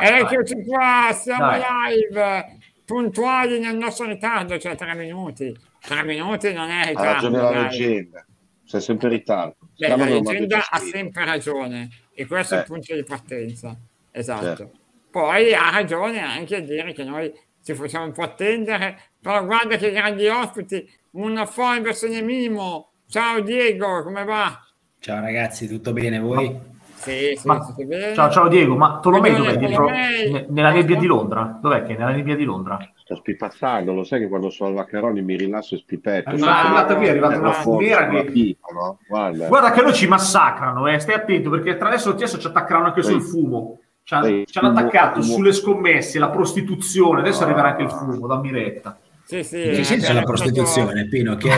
Eccoci qua, siamo Dai. live, puntuali nel nostro ritardo, cioè tre minuti. Tre minuti non è ritardo. Ha ragione la leggenda, sei sempre in ritardo. Beh, la leggenda ha sempre ragione e questo eh. è il eh. punto di partenza. Esatto. Certo. Poi ha ragione anche a dire che noi ci facciamo un po' attendere, però guarda che grandi ospiti, una in versione Mimo. Ciao Diego, come va? Ciao ragazzi, tutto bene voi? Sì, sì, ma, ciao, ciao Diego, ma Tolomei dov'è? Dietro, nella nebbia di Londra? Dov'è che è? Nella nebbia di Londra? Sto spipazzando, lo sai che quando sono al Vaccaroni mi rilasso e spipetto. È arrivata qui, è arrivata una fumera che... Pipa, no? Guarda. Guarda. che noi ci massacrano, eh. stai attento perché tra adesso, adesso ci attaccheranno anche sul fumo. Ci, hanno attaccato fumo. sulle scommesse, la prostituzione, adesso ah, arriverà anche il fumo, dammi retta. Sì, sì, che senso la prostituzione, Pino? Che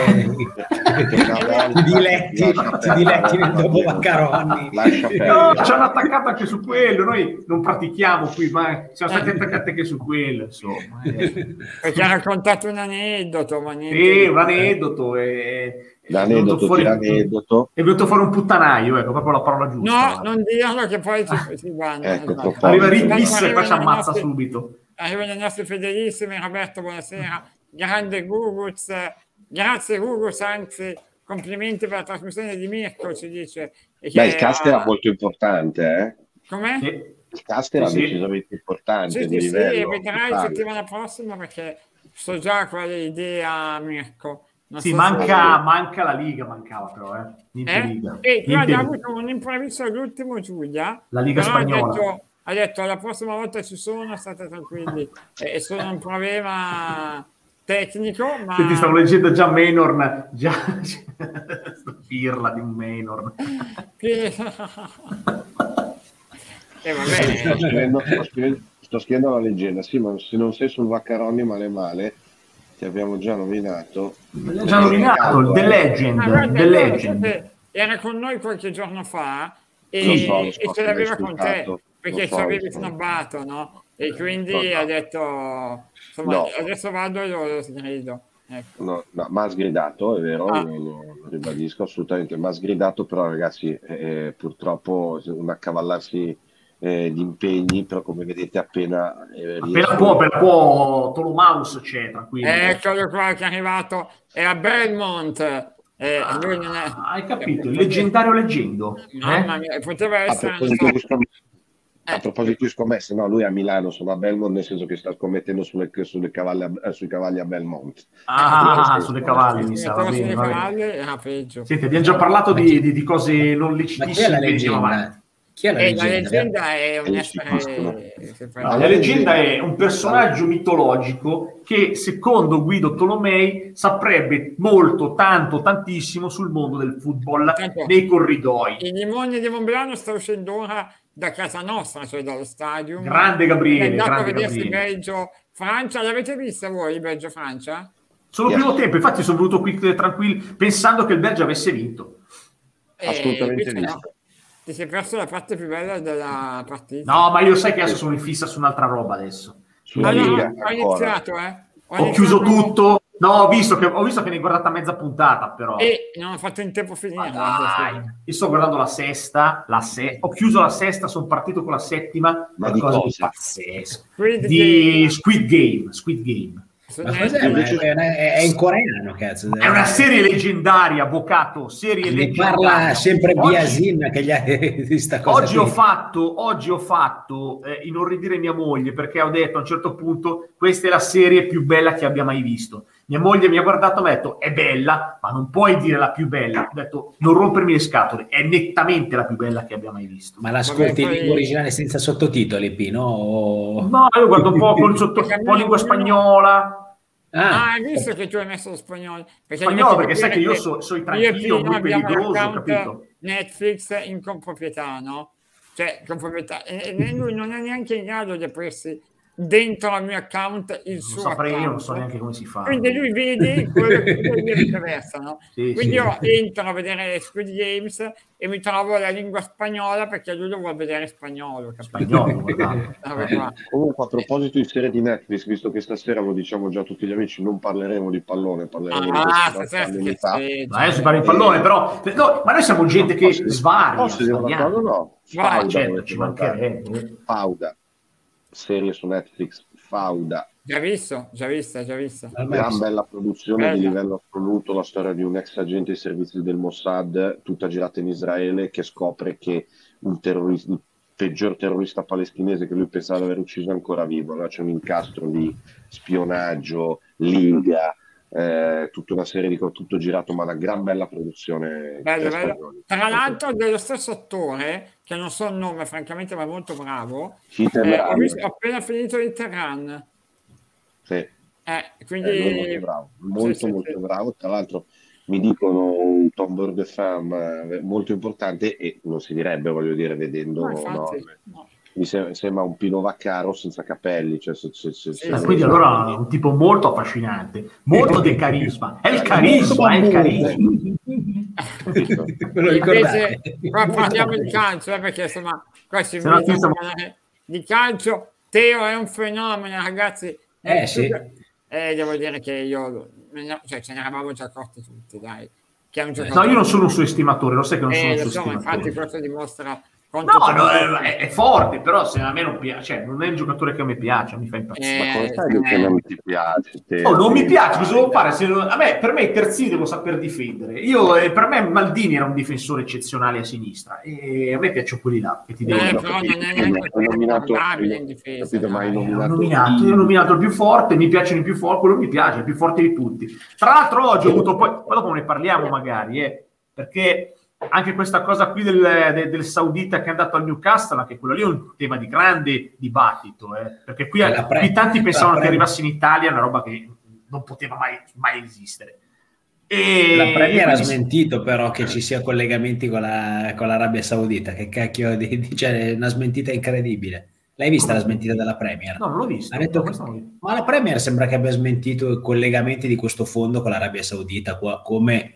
ti diletti, ti diletti dopo Vaccaroni. No, ci hanno attaccato anche su quello. Noi non pratichiamo qui, ma siamo stati attaccati anche su quello. Insomma, eh. Perché ha raccontato un aneddoto. Ma sì, un aneddoto. E... L'aneddoto, fuori, l'aneddoto. È venuto fuori un puttanaio, ecco proprio la parola giusta. No, non dirlo che poi ci, ci vanno. Ecco, esatto. Arriva Rippis e poi ci ammazza nostri, subito. Arrivano i nostri fedelissimi. Roberto, buonasera grande Guruz, grazie Guruz, anzi complimenti per la trasmissione di Mirko, ci dice. Beh, il cast era molto importante, eh? Com'è? Sì. Il cast era sì, decisamente importante. Sì, di sì, livello, sì vedrai la settimana prossima perché so già quale idea Mirko. Non sì, so manca, manca, la Liga, mancava però, eh? eh? Liga. E tu hai avuto un imprevisto all'ultimo, Giulia. La Liga spagnola. Ha detto, ha detto, la prossima volta ci sono, state tranquilli. e sono un problema tecnico, ma... Senti, stavo leggendo già Maynor, già pirla di un Maynor. eh, vabbè. Sto, scrivendo, sto, scrivendo, sto, scrivendo, la leggenda, sì, ma se non sei sul Vaccaroni male male, ti abbiamo già nominato. Già nominato, il The Legend. Ah, The Legend. Era con noi qualche giorno fa e, so, e ce l'aveva con te, perché so, ci avevi snobbato, no? E quindi no, no. ha detto, insomma, no. adesso vado e lo, sgrido. Ecco. No, no, ma ha sgridato, è vero, ah. lo, ribadisco assolutamente, ma ha sgridato, però ragazzi, eh, purtroppo un accavallarsi eh, di impegni, però come vedete appena... Eh, appena può, appena può, Tolomaus c'è, tranquillo. Eccolo qua che è arrivato, è a Belmont. Eh, ah, è... Hai capito, il leggendario leggendo. Mamma eh? mia, poteva essere... A eh. proposito di scommesse, no, lui a Milano sono a Belmont, nel senso che sta scommettendo sulle, sulle cavalli a, sui cavalli a Belmont. Ah, ah sulle cavalli, mi sa. Va bene, va bene. Ah, peggio. Senti, abbiamo già parlato di, di, di cose non lecitissime. Ma chi è la leggenda? Chi è la, eh, leggenda? la leggenda? è un essere... No, la leggenda è un personaggio mitologico che, secondo Guido Tolomei, saprebbe molto, tanto, tantissimo sul mondo del football nei corridoi. Il demonio di Monblano sta uscendo ora da casa nostra, cioè dallo stadio. Grande Gabriele. È andato a vedersi Belgio-Francia. L'avete vista voi Belgio-Francia? Solo yes. primo tempo, infatti sono venuto qui tranquillo pensando che il Belgio avesse vinto. Eh, Assolutamente. No. Ti sei perso la parte più bella della partita. No, ma io sai che adesso sono in fissa su un'altra roba adesso. Sulla allora, ho iniziato, eh. Ho, ho iniziato... chiuso tutto, No, ho visto, che, ho visto che ne hai guardata mezza puntata, però. E non ho fatto in tempo a finire. Io sto guardando la sesta, la se- ho chiuso la sesta, sono partito con la settima. Ma di cosa? Di pazzesco. Di Squid Game. Squid Game. Ma cos'è? Ma è, è, in coreano, cazzo. È una serie leggendaria, avvocato, serie ne parla sempre Biasin che gli ha questa cosa. Oggi qui. ho fatto, oggi ho fatto eh, inorridire mia moglie perché ho detto a un certo punto questa è la serie più bella che abbia mai visto. Mia moglie mi ha guardato e mi ha detto è bella, ma non puoi dire la più bella. Ho detto non rompermi le scatole, è nettamente la più bella che abbia mai visto. Ma l'ascolti in lingua originale senza sottotitoli, Pino? No, io guardo un po' con sotto, un po' lingua spagnola. Ah, ah, hai visto che tu hai messo lo spagnolo? Perché spagnolo perché sai che io sono so tranquillo, muy peligroso, capito? Netflix in comproprietà, no? Cioè, comproprietà. E, e lui non è neanche in grado di aprirsi dentro al mio account il Non suo saprei, account. io non so neanche come si fa. Quindi lui vede quello che io viceversa, no? Sì, Quindi sì. io entro a vedere Squid Games e mi trovo la lingua spagnola perché lui lo vuole vedere spagnolo? Spagnolo. Comunque, a proposito di serie di Netflix, visto che stasera lo diciamo già a tutti gli amici, non parleremo di pallone, parleremo di Ah, queste stasera. Ma adesso parli di pallone, però. no, ma noi siamo gente che svaria. No, Vai, Fauda, Certo, dovete ci mancherebbe. Fauda, serie su Netflix, Fauda, Già visto, già vista, già vista. gran bella produzione di Bella. livello assoluto, la storia di un ex agente dei servizi del Mossad, tutta girata in Israele, che scopre che un terrorista, il peggior terrorista palestinese che lui pensava di aver ucciso è ancora vivo. Allora c'è un incastro di spionaggio, liga, eh, tutta una serie di cose, tutto girato, ma una gran bella produzione. Bello, bello. Tra l'altro dello stesso attore, che non so il nome, francamente, ma è molto bravo. Eh, ho, visto- ho appena finito il Terran. sì. Eh, Eh, quindi... è molto bravo, molto Sì, molto sì. bravo. Tra l'altro mi dicono un Tom Femme eh, molto importante e non si direbbe, voglio dire, vedendo No, infatti, no, no. Mi se- sembra un Pino Vaccaro senza capelli. Cioè, se- se- se- Sì, quindi allora è un tipo molto affascinante, molto del carisma. È il carisma, è il carisma. Invece, qua parliamo di calcio, eh, perché insomma, qua si no, siamo- di calcio. Teo è un fenomeno, ragazzi. Eh, sì. Eh, devo dire che io, cioè, ce ne eravamo già accorti tutti, dai. Che è un No, io non sono un suo estimatore, lo sai che non sono Eh, un lo suo so, ma infatti estimatore. questo dimostra quanto... No, no, è, è forte, però se a me non piace, cioè non è il giocatore che a me piace, mi fa impazzire. Ma come Eh, sai che eh. non ti piace? te? Oh, non mi piace, cosa devo fare? Se non- a me, per me i terzini devo saper difendere. Io, eh, per me Maldini era un difensore eccezionale a sinistra e a me piacciono quelli là che ti Eh, devo però non è ho neanche nominato- guardabile in difesa, capito, ma hai dai. Ho nominato, nominato, io ho nominato il più forte, mi piacciono i più forti, quello mi piace, il più forte di tutti. Tra l'altro oggi ho avuto poi, poi dopo ne parliamo magari, eh, perché anche questa cosa qui del, de- del saudita che è andato al Newcastle, anche quello lì è un tema di grande dibattito, eh, perché qui, pre- qui tanti pensavano che arrivasse in Italia, una roba che non poteva mai, mai esistere. E La Premier ha smentito però che ci sia collegamenti con, la- con l'Arabia Saudita, che cacchio di, cioè, una smentita incredibile. L'hai vista la smentita della Premier? No, non l'ho visto. Ha detto. Ma la Premier sembra che abbia smentito i collegamenti di questo fondo con l'Arabia Saudita, qua- come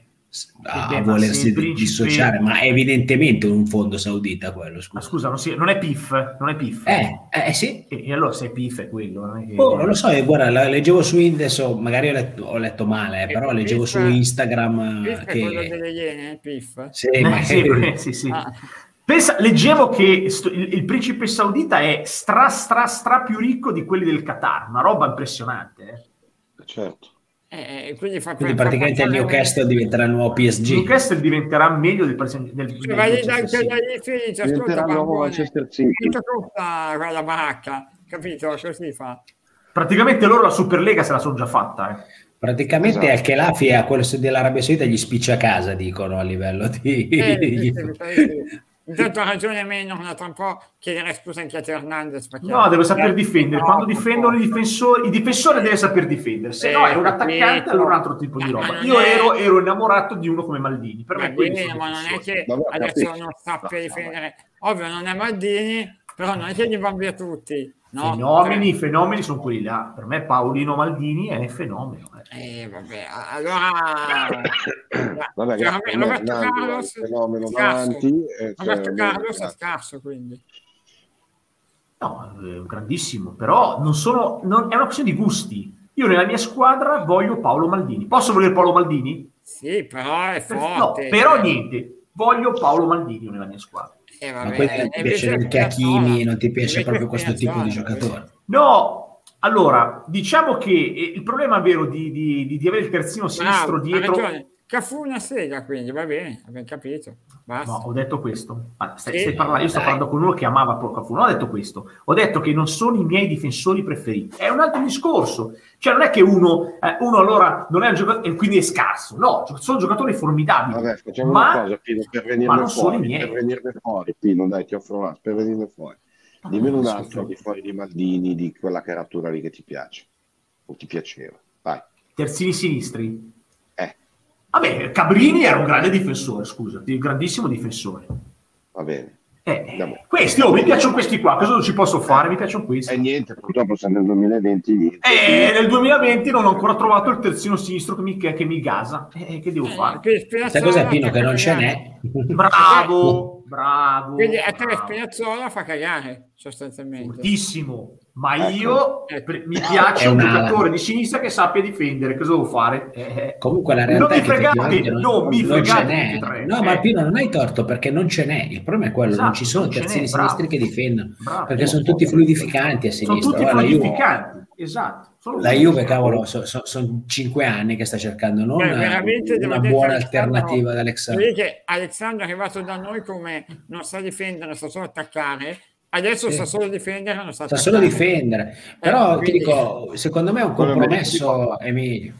a, Eh beh, volersi principe- dissociare, ma è evidentemente un fondo saudita quello, Ma scusa. scusa, non, si- non è PIF, non è PIF. Eh, eh, sì, E, e allora se è PIF è quello. non è che- Oh, non lo so, eh, guarda, la leggevo su adesso, magari ho letto, ho letto male, eh, però Eh, leggevo Pif- su Instagram Pif eh, è quello che... delle Iene, Pif. Sì, Eh, ma sì, eh, sì, sì. Ah. Pensa, leggevo che sto- il, il principe saudita è stra stra stra più ricco di quelli del Qatar, una roba impressionante. eh. certo. Eh, eh, quindi fa quindi fa praticamente il Newcastle diventerà il nuovo PSG. Newcastle diventerà meglio del, presen- del, Cioè, del vai anche City. da lì e dice, ascolta il Manchester City. costa quella baracca? Capito? Così fa. Praticamente loro la Superlega se la sono già fatta. eh. Praticamente Esatto. al Khelafi a quello dell'Arabia Saudita gli spiccia a casa, dicono a livello di... Eh, sì, sì, sì, sì. Intanto ha ragione meno, tra un po' chiedere scusa anche a Teo Hernandez. No, deve saper Eh, difendere. no, Quando difendono i difensori, il difensore deve saper difendere. Se no, Eh, è un attaccante, allora è un altro tipo di Ma roba. non Io è- ero, ero innamorato di uno come Maldini. Per Va me sono ma non è che Vabbè, adesso non sappia No, difendere. Ovvio, non è Maldini, però non è che li va via tutti. No? fenomeni, i fenomeni sono quelli là. Per me Paolino Maldini è un fenomeno. Eh. Eh, vabbè, a- allora... Vabbè, Cioè, grazie, Roberto Carlos fenomeno davanti, eh, cioè, Roberto Carlos è grazie. scarso, quindi. No, è un grandissimo, però non sono, non- è una questione di gusti. Io nella mia squadra voglio Paolo Maldini. Posso volere Paolo Maldini? Sì, però è No, forte. però cioè. niente. Voglio Paolo Maldini nella mia squadra. Eh, Ma vabbè, poi non ti e piace invece Hakimi, Spinazzola- non ti piace proprio questo tipo di giocatore. No, allora, diciamo che eh, il problema vero di, di- di- di avere il terzino sinistro ha dietro... Cafu una sega, quindi va bene, abbiamo capito. Basta. No, ho detto questo. Ma stai, stai parlando, io sto parlando con uno che amava Porcafu. Non ho detto questo. Ho detto che non sono i miei difensori preferiti. È un altro discorso. Cioè, non è che uno, eh, uno allora non è un giocatore e quindi è scarso. No, sono giocatori formidabili. Vabbè, facciamo Ma- una cosa, Pino, per ma venirne non sono i fuori, miei. per venirne fuori, Pino, dai, ti offro una, per venirne fuori. Dimmene un altro Ascolta. di fuori di Maldini, di quella caratura lì che ti piace, o ti piaceva. Vai. Terzini sinistri. Eh, Vabbè, Cabrini era un grande difensore, scusa, un grandissimo difensore. va bene. Eh, questi, oh, mi piacciono questi qua, cosa ci posso fare? Mi piacciono questi. E eh, niente, purtroppo siamo nel 2020. Niente. Eh, nel 2020 non ho ancora trovato il terzino sinistro che mi, che mi gasa. Eh, che devo fare? Sai cos'è Pino? Che non ce n'è. Bravo, bravo. Quindi a te Spinazzola fa cagare, sostanzialmente. Moltissimo. Ma ecco. io pre- mi piace un giocatore di sinistra che sappia difendere. Cosa devo fare? Eh, Comunque la realtà non mi fregate, non, non mi fregate. Tre, no, eh. ma Pino non hai torto perché non ce n'è. Il problema è quello: esatto, non ci sono non terzini sinistri che difendono bravo, perché sono tutti fluidificanti a sinistra. Sono tutti fluidificanti, esatto. La Juve, cavolo, sono so, so cinque anni che sta cercando non Beh, una, buona alternativa ad Alexandro. Vedi che Alexandro è arrivato da noi come non sa difendere, sa solo attaccare Adesso sì. sa solo difendere, non sa, sa solo difendere. Però eh, ti dico, secondo me è un compromesso, Emilio.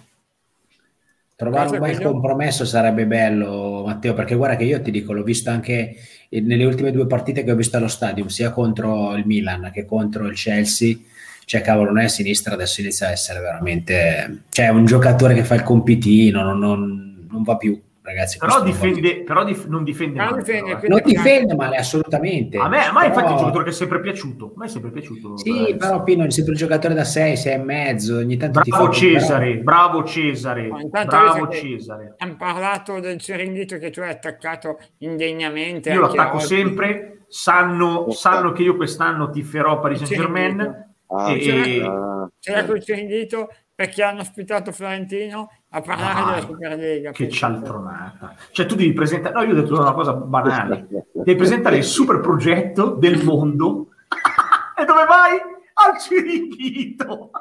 Trovare un bel compromesso sarebbe bello, Matteo, perché guarda che io ti dico, l'ho visto anche nelle ultime due partite che ho visto allo stadio, sia contro il Milan che contro il Chelsea. Cioè, cavolo, non è a sinistra, adesso inizia a essere veramente... Cioè, un giocatore che fa il compitino, non, non, non va più ragazzi. Però, difende, però dif- non difende male. Difende, però, eh. Non difende male, assolutamente. A me, a me però... infatti è un giocatore che è sempre piaciuto. A me è sempre piaciuto. Sì, però Pino è sempre un giocatore da 6, 6 e mezzo. Ogni tanto bravo ti Cesare, però... bravo Cesare, no, bravo Cesare. Hanno parlato del Ciringhito che tu hai attaccato indegnamente. Io lo attacco oggi. sempre. Sanno, sanno, che io quest'anno tiferò Paris Saint Germain. Ah, e... c'era, c'era col Ciringhito perché hanno ospitato Florentino a parlare ah, della Superlega. Che cialtronata. Cioè tu devi presentare, no io ho detto una cosa banale, devi presentare il super progetto del mondo e dove vai? Al Ciringhito.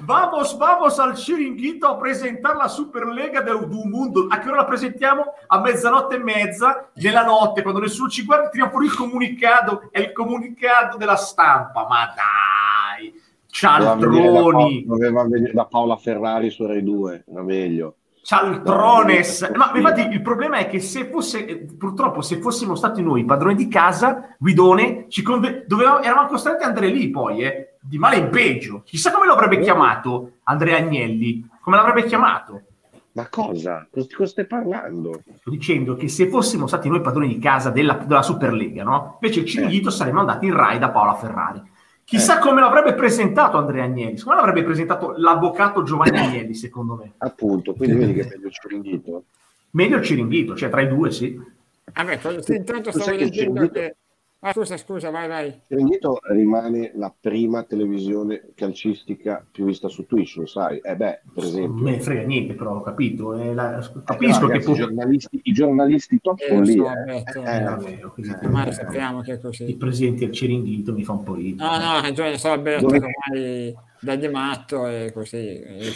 Vamos, vamos al Ciringhito a presentare la Superlega del Mundo. A che ora la presentiamo? A mezzanotte e mezza della notte, quando nessuno ci guarda, tiriamo fuori il comunicato. È il comunicato della stampa. Ma dai, Cialtroni. Doveva venire da Paola Ferrari su Rai 2, era meglio. Cialtrones. No, infatti il problema è che se fosse, purtroppo, se fossimo stati noi padroni di casa, Guidone, ci conve- dovevamo, eravamo costretti ad andare lì poi, eh, di male in peggio. Chissà come lo avrebbe oh. chiamato Andrea Agnelli, come l'avrebbe chiamato. Ma cosa? Cosa stai parlando? Sto dicendo che se fossimo stati noi padroni di casa della, della Superlega, no? Invece il Cirighito eh. saremmo andati in Rai da Paola Ferrari. Chissà eh. come l'avrebbe presentato Andrea Agnelli, come l'avrebbe presentato l'avvocato Giovanni Agnelli, secondo me. Appunto, quindi vedi che è meglio il Ciringhito. Meglio il Ciringhito, cioè tra i due, sì. Vabbè, intanto stavo leggendo che... Ah, scusa, scusa, vai, vai. Ciringhito rimane la prima televisione calcistica più vista su Twitch, lo sai? Eh beh, per esempio... Non me ne frega niente, però ho capito. Eh, la... Capisco eh, ragazzi, che... I giornalisti, i giornalisti top eh, sono lì. So, eh. eh, eh, vabbè, eh, sappiamo che è così. Il presidente del Ciringhito mi fa un po' ridere. No, no, ragione, so Alberto Dove... ormai da Di Matto e così. E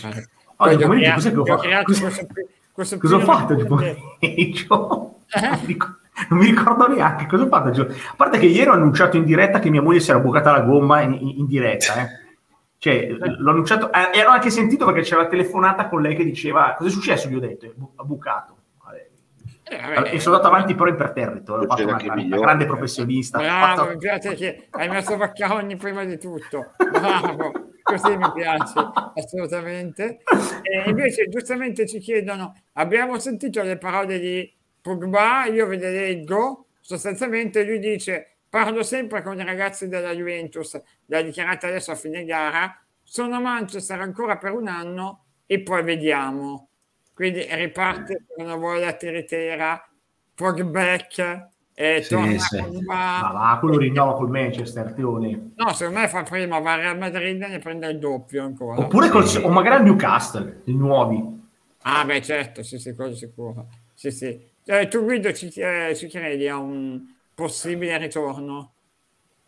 Poi, oh, cos'è che ho fatto? Cosa, cosa, cosa ho fatto oggi pomeriggio? Eh? Non mi ricordo neanche cosa ho fatto. A parte che ieri ho annunciato in diretta che mia moglie si era bucata la gomma in, in, in diretta. Eh. Cioè, l'ho annunciato, eh, ero anche sentito perché c'era la telefonata con lei che diceva cosa è successo, gli ho detto, ha bucato. Eh, e sono andato avanti però imperterrito, ho fatto una, una grande professionista. Bravo, fatto... mi piace che hai messo Vaccaoni prima di tutto. Bravo, così mi piace, assolutamente. E invece giustamente ci chiedono, abbiamo sentito le parole di Pogba, io ve le leggo, sostanzialmente lui dice parlo sempre con i ragazzi della Juventus, l'ha dichiarato adesso a fine gara, sono a Manchester ancora per un anno e poi vediamo. Quindi riparte per una volta tiritera, Pogback e sì, torna sì. Pogba. Ma va, quello rinnova col Manchester, Teone. No, secondo me fa prima, va a Real Madrid e ne prende il doppio ancora. Oppure col, o magari al Newcastle, i nuovi. Ah beh certo, sì sì, quello sicuro. Sì sì. Eh, tu Guido ci, eh, ci credi a un possibile ritorno?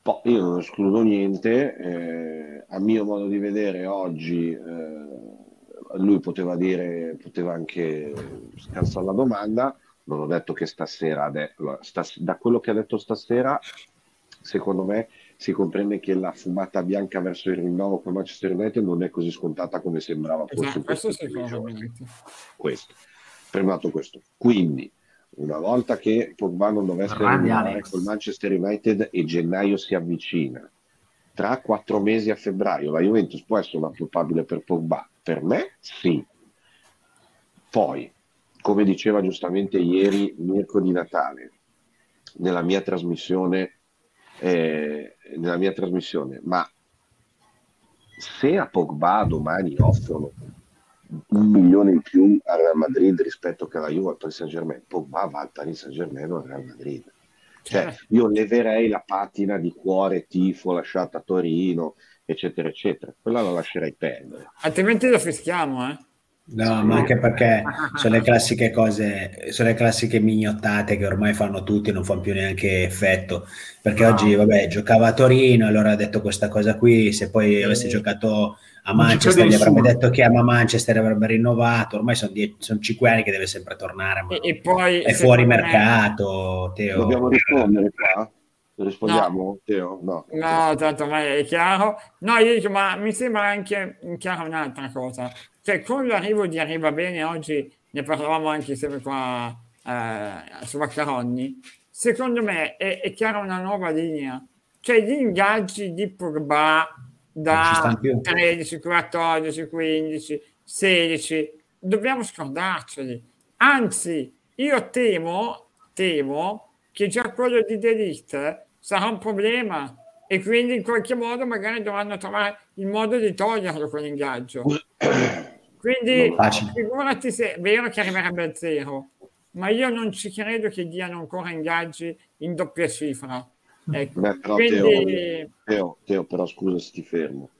Boh, io non escludo niente, eh, a mio modo di vedere oggi eh, lui poteva dire, poteva anche scansare la domanda, non ho detto che stasera, da quello che ha detto stasera, secondo me si comprende che la fumata bianca verso il rinnovo con Manchester United non è così scontata come sembrava esatto, questo sicuramente. Questo, fermato questo. Quindi, una volta che Pogba non dovesse rinnovare col Manchester United e gennaio si avvicina, tra quattro mesi a febbraio la Juventus può essere una probabile per Pogba? Per me sì. Poi, come diceva giustamente ieri Mirko di Natale, nella mia trasmissione, eh, nella mia trasmissione, ma se a Pogba domani offrono un milione in più al Real Madrid rispetto che alla Juve al Paris Saint Germain, Pogba va al Paris Saint Germain o al Real Madrid. Cioè, io leverei la patina di cuore, tifo lasciata a Torino, eccetera, eccetera. Quella la lascerei perdere. Altrimenti lo fischiamo, eh? No, ma anche perché sono le classiche cose, sono le classiche mignottate che ormai fanno tutti e non fanno più neanche effetto. Perché no. oggi, vabbè, giocava a Torino, allora ha detto questa cosa qui, se poi avesse giocato a Manchester gli avrebbe detto che ama Manchester avrebbe rinnovato, ormai sono, die- sono cinque anni che deve sempre tornare, ma e, e poi, è fuori mercato, Teo. Dobbiamo rispondere qua? Rispondiamo, no. Teo? No. no, tanto ma è chiaro. No, io dico, ma mi sembra anche chiara un'altra cosa. Cioè, con l'arrivo di Arriva Bene, oggi ne parlavamo anche sempre qua eh, su Maccaroni, secondo me è, è chiara una nuova linea. Cioè, gli ingaggi di Pogba da 13, 14, 15, 16, dobbiamo scordarceli. Anzi, io temo, temo che già quello di Delict sarà un problema e quindi in qualche modo magari dovranno trovare il modo di toglierlo quell'ingaggio. Quindi figurati se è vero che arriverebbe a zero, ma io non ci credo che diano ancora ingaggi in doppia cifra. Ecco. Beh, però Quindi... Teo, Teo, Teo, però scusa se ti fermo.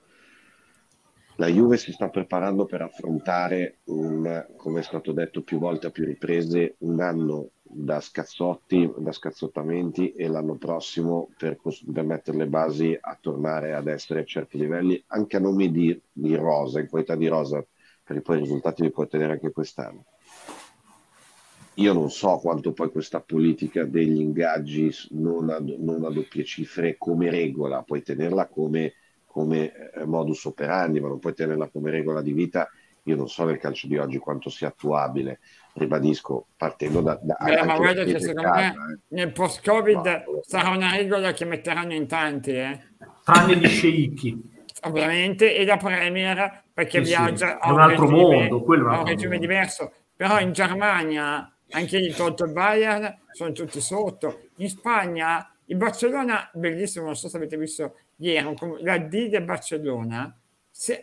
La Juve si sta preparando per affrontare, un, come è stato detto più volte a più riprese, un anno da scazzotti, da scazzottamenti e l'anno prossimo per, per, mettere le basi a tornare ad essere a certi livelli, anche a nome di, di rosa, in qualità di rosa, perché poi i risultati li puoi ottenere anche quest'anno io non so quanto poi questa politica degli ingaggi non a, non a doppie cifre come regola, puoi tenerla come, come eh, modus operandi, ma non puoi tenerla come regola di vita. Io non so nel calcio di oggi quanto sia attuabile, ribadisco, partendo da... da Beh, ma guarda che secondo casa, me eh. nel post-Covid ma, sarà una regola che metteranno in tanti, eh. tranne gli sceicchi. Ovviamente, e la Premier, perché sì, viaggia sì. a un, altro mondo, quello è un regime diverso. Però in Germania anche lì tolto il Bayern sono tutti sotto. In Spagna il Barcellona, bellissimo, non so se avete visto ieri, la D del Barcellona,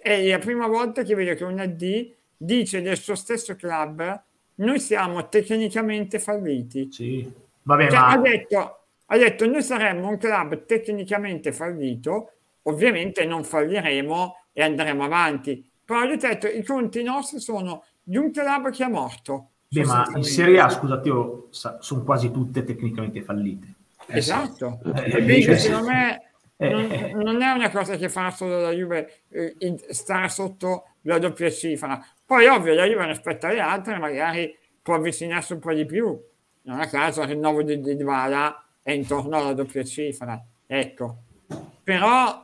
è la prima volta che vedo che una D dice del suo stesso club noi siamo tecnicamente falliti. Sì. Vabbè, cioè, ma... ha, detto, ha detto noi saremmo un club tecnicamente fallito, ovviamente non falliremo e andremo avanti. Però ha detto i conti nostri sono di un club che è morto Beh, ma in Serie A, scusate, io, sono quasi tutte tecnicamente fallite. Esatto, eh, invece secondo me eh, non, eh. non, è una cosa che fa solo la Juve eh, stare sotto la doppia cifra. Poi ovvio, la Juve rispetto alle altre magari può avvicinarsi un po' di più. Non a caso il rinnovo di, di Dvala è intorno alla doppia cifra. Ecco. Però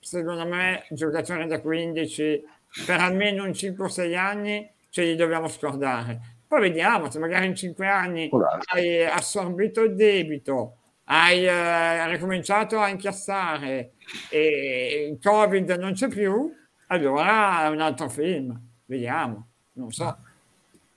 secondo me giocatori da 15 per almeno un 5-6 anni ce li dobbiamo scordare poi vediamo se magari in cinque anni hai assorbito il debito, hai eh, ricominciato a incassare e il Covid non c'è più, allora è un altro film. Vediamo, non so.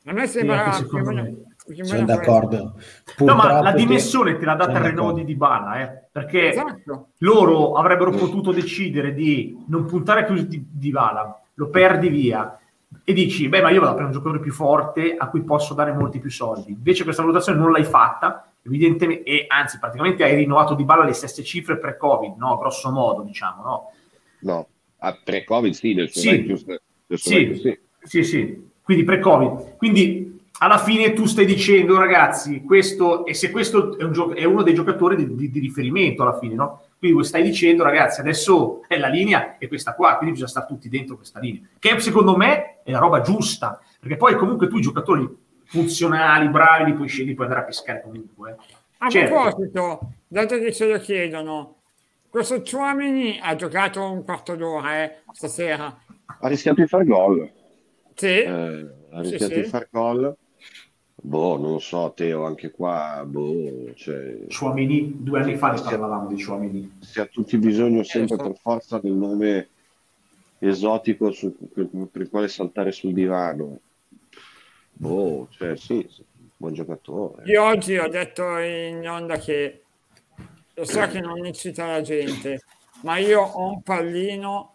A me sembra sì, più o meno, sono d'accordo. no, ma la dimensione te l'ha data il rinnovo di Dybala, eh? perché esatto. loro avrebbero potuto decidere di non puntare più di Dybala, lo perdi via e dici, beh, ma io vado a prendere un giocatore più forte a cui posso dare molti più soldi. Invece questa valutazione non l'hai fatta, evidentemente, e anzi, praticamente hai rinnovato di balla le stesse cifre pre-Covid, no? Grosso modo, diciamo, no? No, a pre-Covid sì, del suo sì. Vecchio, del suo sì. Vecchio, sì. sì, sì, quindi pre-Covid. Quindi alla fine tu stai dicendo, ragazzi, questo, e se questo è, un gio- è uno dei giocatori di, di, di riferimento alla fine, no? Quindi stai dicendo, ragazzi, adesso è la linea è questa qua, quindi bisogna stare tutti dentro questa linea. Che secondo me è la roba giusta, perché poi comunque tu i giocatori funzionali, bravi, li puoi scegliere, puoi andare a pescare comunque. Eh. A certo. proposito, dato che ce lo chiedono, questo Chuamini ha giocato un quarto d'ora eh, stasera. Ha rischiato di fare gol. Sì. Eh, ha rischiato sì, di sì. fare gol Boh, non lo so, Teo, anche qua, boh, cioè... Chouamini, due anni fa ne parlavamo di Chouamini. Si ha tutti bisogno sempre per forza del nome esotico su, per, per il quale saltare sul divano. Boh, cioè sì, buon giocatore. Io oggi ho detto in onda che lo so che non incita la gente, ma io ho un pallino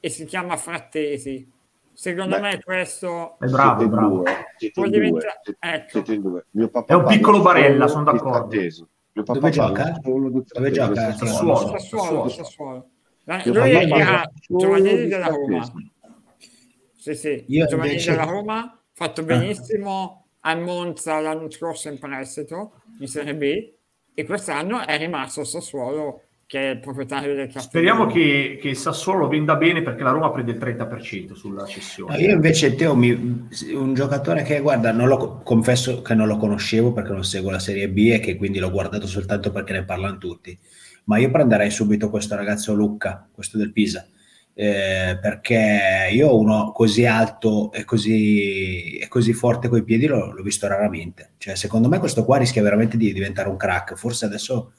e si chiama Frattesi. Secondo Beh, me questo è bravo, bravo. Siete diventa... ecco. siete due. Mio papà è un piccolo Barella, sono d'accordo. Mio papà Dove gioca? Dove gioca? Sassuolo. Sassuolo, Sassuolo. Lui era giovanile della Roma. Sì, sì, Io giovanile invece... della Roma, fatto ah. benissimo ah. a Monza l'anno scorso in prestito, in Serie B, e quest'anno è rimasto a Sassuolo che è il proprietario del Castello. Speriamo che, che Sassuolo venda bene perché la Roma prende il 30% sulla cessione. No, io invece, Teo, mi, un giocatore che guarda, non lo, confesso che non lo conoscevo perché non seguo la Serie B e che quindi l'ho guardato soltanto perché ne parlano tutti. Ma io prenderei subito questo ragazzo Lucca, questo del Pisa. Eh, perché io uno così alto e così, e così forte coi piedi l'ho, l'ho visto raramente. Cioè, secondo me questo qua rischia veramente di diventare un crack. Forse adesso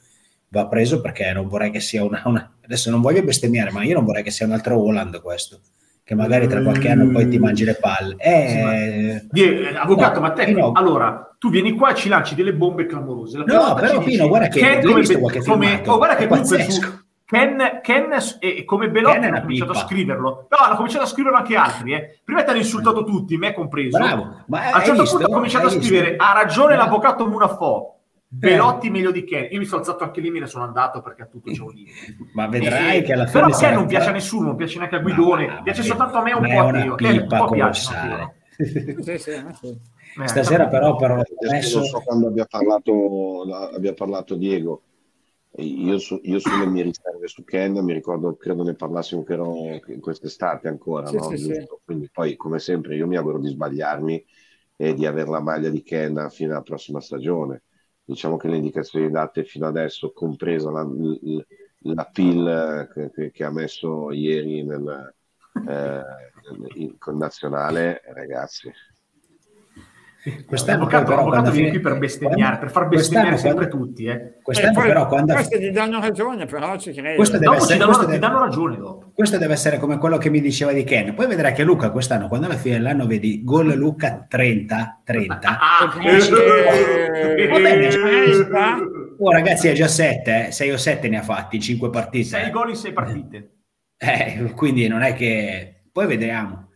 va preso perché non vorrei che sia una, una, adesso non voglio bestemmiare ma io non vorrei che sia un altro Holland questo che magari tra qualche anno poi ti mangi le palle. Eh, sì, ma... eh, avvocato no, ma te Pino... allora tu vieni qua e ci lanci delle bombe clamorose. No però Pino guarda che Ken come, visto qualche come, oh, guarda che su, Ken, Ken e come Belotti hanno cominciato pippa. a scriverlo. No hanno cominciato a scriverlo anche altri eh. prima ti hanno insultato tutti me compreso. Bravo, ma a un certo punto hanno cominciato a scrivere ha ragione l'avvocato Munafò Belotti meglio di Ken. Io mi sono alzato anche lì, me ne sono andato perché a tutto c'è un limite. Ma vedrai e, che alla fine. Però Ken non piace a nessuno, non piace neanche a Guidone, no, piace soltanto a me un po' a Dio. Ken un po' piace. sì, sì, sì. Stasera però, però adesso... non so quando abbia parlato, abbia parlato Diego. Io, su, io sulle mie riserve su Ken mi ricordo, credo ne parlassimo che ero in quest'estate ancora, sì, no? sì, sì. quindi poi come sempre io mi auguro di sbagliarmi e di avere la maglia di Ken fino alla prossima stagione diciamo che le indicazioni date fino adesso, compresa la, la PIL che, che, ha messo ieri nel, eh, in, con nazionale, ragazzi. Quest'anno però, avvocato viene qui per bestemmiare, per far bestemmiare sempre quando, tutti. Eh. Quest'anno poi, però quando... Questi ti danno ragione, però ci credo. Questo deve essere, ti, danno, questo ti danno ragione dopo. Questo deve essere come quello che mi diceva di Ken. Poi vedrai che Luca quest'anno, quando alla fine dell'anno vedi gol Luca 30, 30. oh ragazzi è già 7, 6 eh? o 7 ne ha fatti, 5 partite. 6 gol in 6 partite. Eh, quindi non è che... Poi vediamo.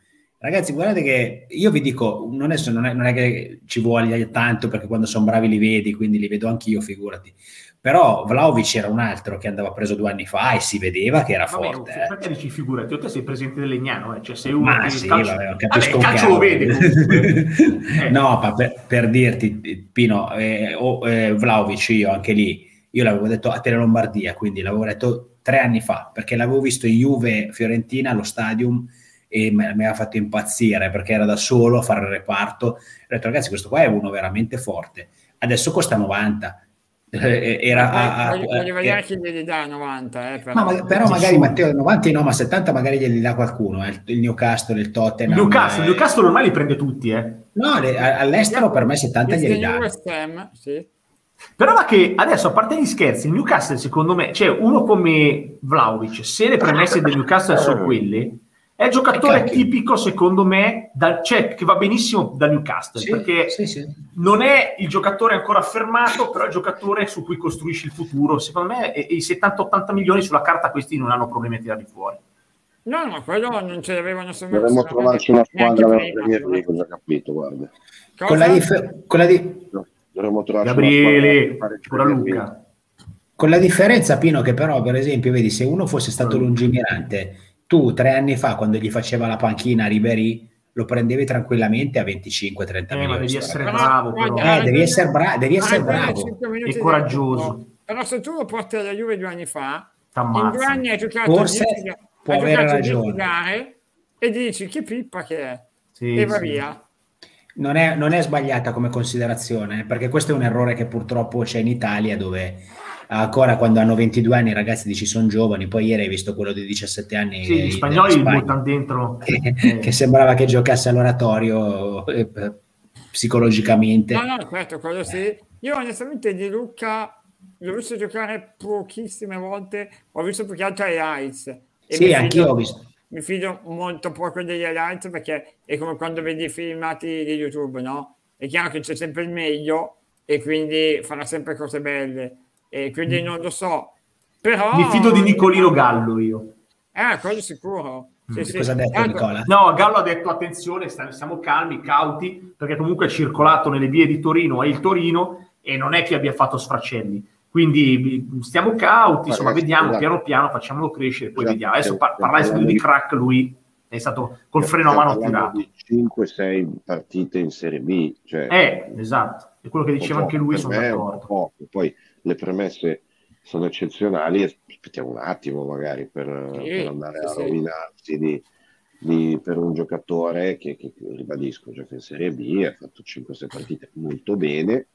Ragazzi, guardate che io vi dico, non è, non è, non è che ci voglia tanto perché quando sono bravi li vedi, quindi li vedo anch'io, figurati. Però Vlaovic era un altro che andava preso due anni fa e si vedeva che era vabbè, forte. Eh. Perché dici figurati? Te sei presente del Legnano, eh? cioè sei uno Ma che sì, calcio... vabbè, capisco vabbè, calcio lo vede eh. No, ma per, per, dirti, Pino, eh, oh, eh, Vlaovic io anche lì, io l'avevo detto a Tele Lombardia, quindi l'avevo detto tre anni fa, perché l'avevo visto in Juve-Fiorentina allo stadium e mi aveva fatto impazzire perché era da solo a fare il reparto. Ho detto, ragazzi, questo qua è uno veramente forte. Adesso costa 90. Eh, era a, a, voglio, voglio vedere eh, chi glieli dà 90 eh, però, ma, però magari Matteo 90 no ma 70 magari glieli dà qualcuno eh, il Newcastle il Tottenham il Newcastle, eh, il Newcastle ormai li prende tutti eh. no le, all'estero per me 70 glieli dà sì. però ma che adesso a parte gli scherzi il Newcastle secondo me cioè uno come Vlaovic se le premesse del Newcastle sono quelle è giocatore tipico, secondo me, dal, cioè, che va benissimo da Newcastle, sì, perché sì, sì. non è il giocatore ancora affermato, però è il giocatore su cui costruisci il futuro. Secondo me e, i 70-80 milioni sulla carta questi non hanno problemi a tirarli fuori. No, no, quello non ce l'avevano sempre. Dovremmo trovarci una squadra per Premier League, ho già capito, guarda. Con la, dif- con la di- no, dovremmo trovarci Gabriele, pure Luca. Con la differenza, Pino, che però, per esempio, vedi, se uno fosse stato mm. lungimirante tu tre anni fa, quando gli faceva la panchina a Ribery, lo prendevi tranquillamente a 25-30 eh, milioni. Ma devi essere bravo, però. Eh, devi essere, bra- devi essere bravo e coraggioso. Però se tu lo porti alla Juve due anni fa, T'ammazza. in due anni hai giocato Forse 10, può hai avere ragione. Gare, e dici che pippa che è. Sì, e va sì. via. Non è, non è, sbagliata come considerazione, perché questo è un errore che purtroppo c'è in Italia dove ancora quando hanno 22 anni i ragazzi dici sono giovani, poi ieri hai visto quello di 17 anni. Sì, gli spagnoli li buttano dentro. Che, eh. che, sembrava che giocasse all'oratorio eh, psicologicamente. No, no, certo, quello sì. Io onestamente di Luca l'ho visto giocare pochissime volte, ho visto più che altro ai highlights. Sì, anch'io ho visto. Mi fido molto poco degli highlights perché è come quando vedi i filmati di YouTube, no? è chiaro che c'è sempre il meglio e quindi farà sempre cose belle e quindi mm. non lo so però mi fido di Nicolino Gallo io eh quello sicuro sì, sì. Cosa ha detto Tanto... Nicola? No, Gallo ha detto attenzione, stiamo calmi, cauti, perché comunque è circolato nelle vie di Torino è il Torino e non è che abbia fatto sfracelli. Quindi stiamo cauti, insomma, vediamo esatto. piano piano, facciamolo crescere, poi esatto. vediamo. Adesso par- parlare di crack, lui è stato col freno a mano tirato. Di 5-6 partite in Serie B. Cioè, eh, esatto, è quello che diceva anche lui, sono d'accordo. Poi le premesse sono eccezionali, aspettiamo un attimo magari per, sì, per andare a sì. rovinarsi di, di, per un giocatore che, che, ribadisco, gioca in Serie B, ha fatto 5-6 partite molto bene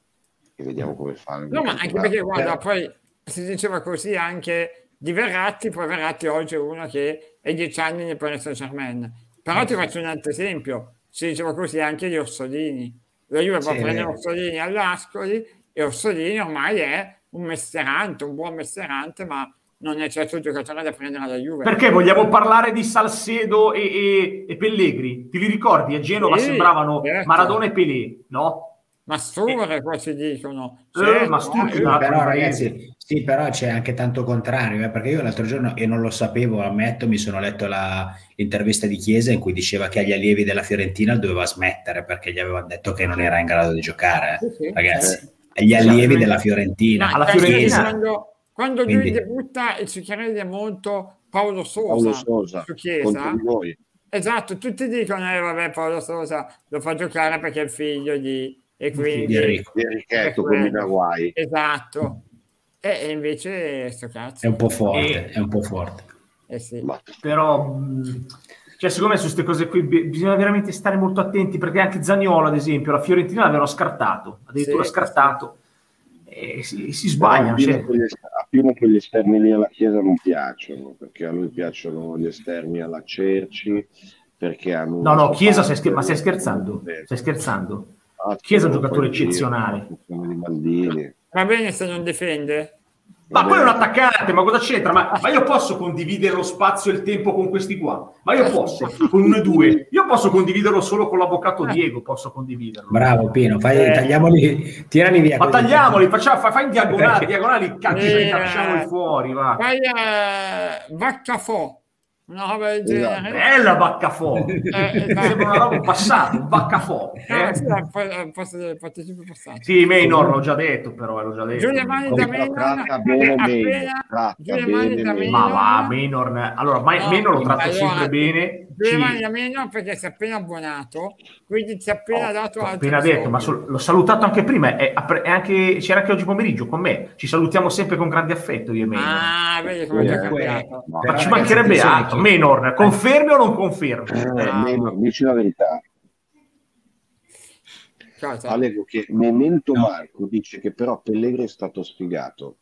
e vediamo come fa. No, ma anche perché guarda, poi si diceva così anche di Verratti, poi Verratti oggi è uno che è 10 anni nel Paris Saint Germain. Però ti faccio un altro esempio, si diceva così anche di Orsolini. La Juve può prendere Orsolini all'Ascoli e Orsolini ormai è un messerante, un buon messerante, ma non è certo il giocatore da prendere alla Juve. Perché vogliamo parlare di Salcedo e, e, e Pellegri? Ti li ricordi? A Genova sì, sembravano certo. Maradona e Pelé, no? Ma Sture qua ci dicono. Certo, eh, ma Sture, sì, però ragazzi, sì, però c'è anche tanto contrario, eh, perché io l'altro giorno, e non lo sapevo, ammetto, mi sono letto la, l'intervista di Chiesa in cui diceva che agli allievi della Fiorentina doveva smettere perché gli avevano detto che non era in grado di giocare. Sì, sì, ragazzi, agli allievi della Fiorentina. No, alla Fiorentina. Quando, quando Quindi... lui debutta e ci crede molto Paolo Sosa, Paolo Sosa su Chiesa. Esatto, tutti dicono, eh, vabbè, Paolo Sosa lo fa giocare perché è il figlio di... E quindi... Di Enrico. Di Enrichetto, con Hawaii. Esatto. E, invece sto cazzo. È un po' forte, e... è un po' forte. Eh sì. Però... Mh cioè, secondo me su queste cose qui bisogna veramente stare molto attenti perché anche Zagnolo, ad esempio, la Fiorentina l'avevano scartato, addirittura sì, scartato. E si, si sbaglia. Cioè. a Pino quegli esterni lì alla Chiesa non piacciono, perché a lui piacciono gli esterni alla Cerci, perché hanno... No, no, Chiesa, sei scher- ma stai scherzando? Stai scherzando? Ah, Chiesa è un giocatore eccezionale. Va bene se non difende? Ma quello è un attaccante, ma cosa c'entra? Ma, ma, io posso condividere lo spazio e il tempo con questi qua? Ma io posso, con uno e due. Io posso condividerlo solo con l'avvocato Diego, posso condividerlo. Bravo Pino, fai, eh. tagliamoli, tirali via. Ma tagliamoli, facciamo, fai, fai in diagonale, diagonali, cacciamoli eh, fuori, va. Fai eh, vaccafò. Una roba del esatto. genere. Bella Baccafò. Eh, esatto. Sembra una roba passata, un Baccafò. Eh? Sì, partecipo passato. Sì, Maynor l'ho già detto, però l'ho già detto. Giulia Mani da Maynor. Ma va, Maynor. Allora, Maynor lo tratta sempre bene due mani a meno perché si è appena abbonato, quindi ti ha appena oh, dato appena detto, soldi. ma so, l'ho salutato anche prima, è, è anche, c'era anche oggi pomeriggio con me, ci salutiamo sempre con grande affetto io e me. Ah, vedi come è cambiato. No, ma ci mancherebbe altro. Menor, confermi o non confermi? Eh, eh. Menor, dici la verità. Allego che Memento no. Marco dice che però Pellegrini è stato sfigato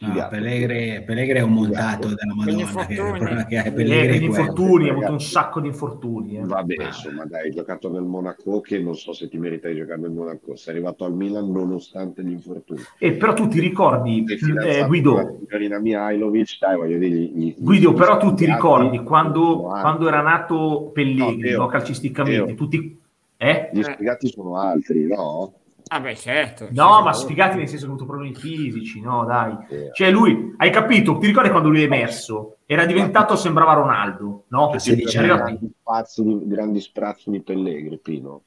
No, Pellegrini, Pellegrini è un montato della Madonna. Che, che è Pellegrini infortuni, ha avuto un sacco di infortuni. Eh. Vabbè, ah. insomma, dai, hai giocato nel Monaco che non so se ti merita di giocare nel Monaco. Sei arrivato al Milan nonostante gli infortuni. E però tu ti ricordi, eh, Guido, Karina Mihailovic, dai, voglio dire, gli, Guido, però tu ti ricordi quando, quando era nato Pellegrini, no, no, calcisticamente, Teo. tutti... Eh? Gli spiegati sono altri, no? Ah beh, certo. No, ma spiegati nel senso che ha avuto problemi fisici, no, dai. Yeah. Cioè lui, hai capito, ti ricordi quando lui è emerso? Era diventato, sembrava Ronaldo, no? Perché dice, grandi, spazzi di, grandi sprazzi di Pellegrini, Pino.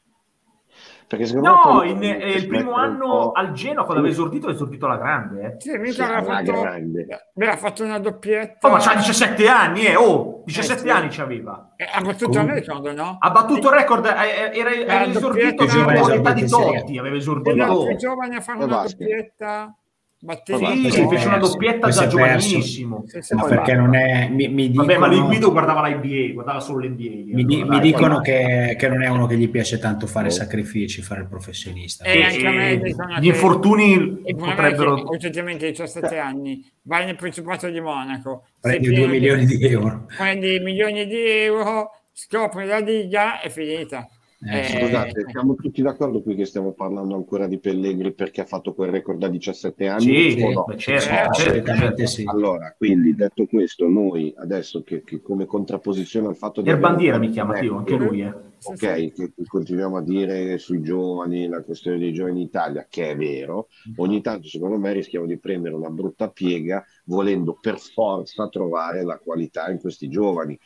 Perché secondo no, me in, eh, il primo anno al Genoa, quando aveva esordito, ha esordito alla grande. Eh. Sì, mica sì, aveva fatto, grande. Ha fatto una doppietta. Oh, ma c'ha 17 anni, eh. Oh, 17 eh, sì. anni c'aveva. Eh, ha battuto il record, no? Ha battuto il record, eh, eh, era, era esordito nella di Totti, aveva esordito. Era più giovane a fare una doppietta. Batteria. Sì, sì, fece una doppietta da giovanissimo. No, perché non è... Mi, mi dicono... Vabbè, ma lui Guido guardava la NBA, guardava solo l'NBA. Mi, di, mi dicono che, che, non è uno che gli piace tanto fare oh. sacrifici, fare il professionista. E, e, e gli infortuni potrebbero... Oggettivamente 17 anni, vai nel Principato di Monaco. Prendi 2 milioni di euro. Prendi milioni di euro, scopri la diga e finita. Eh, eh, scusate, siamo tutti d'accordo qui che stiamo parlando ancora di Pellegrini perché ha fatto quel record da 17 anni? Sì, no? certo, certo, sì. Allora, quindi detto questo, noi adesso che, che come contrapposizione al fatto di... Bandiera mi chiama Dio, anche lui, eh. ok, che, che continuiamo a dire sui giovani, la questione dei giovani in Italia, che è vero, ogni tanto secondo me rischiamo di prendere una brutta piega volendo per forza trovare la qualità in questi giovani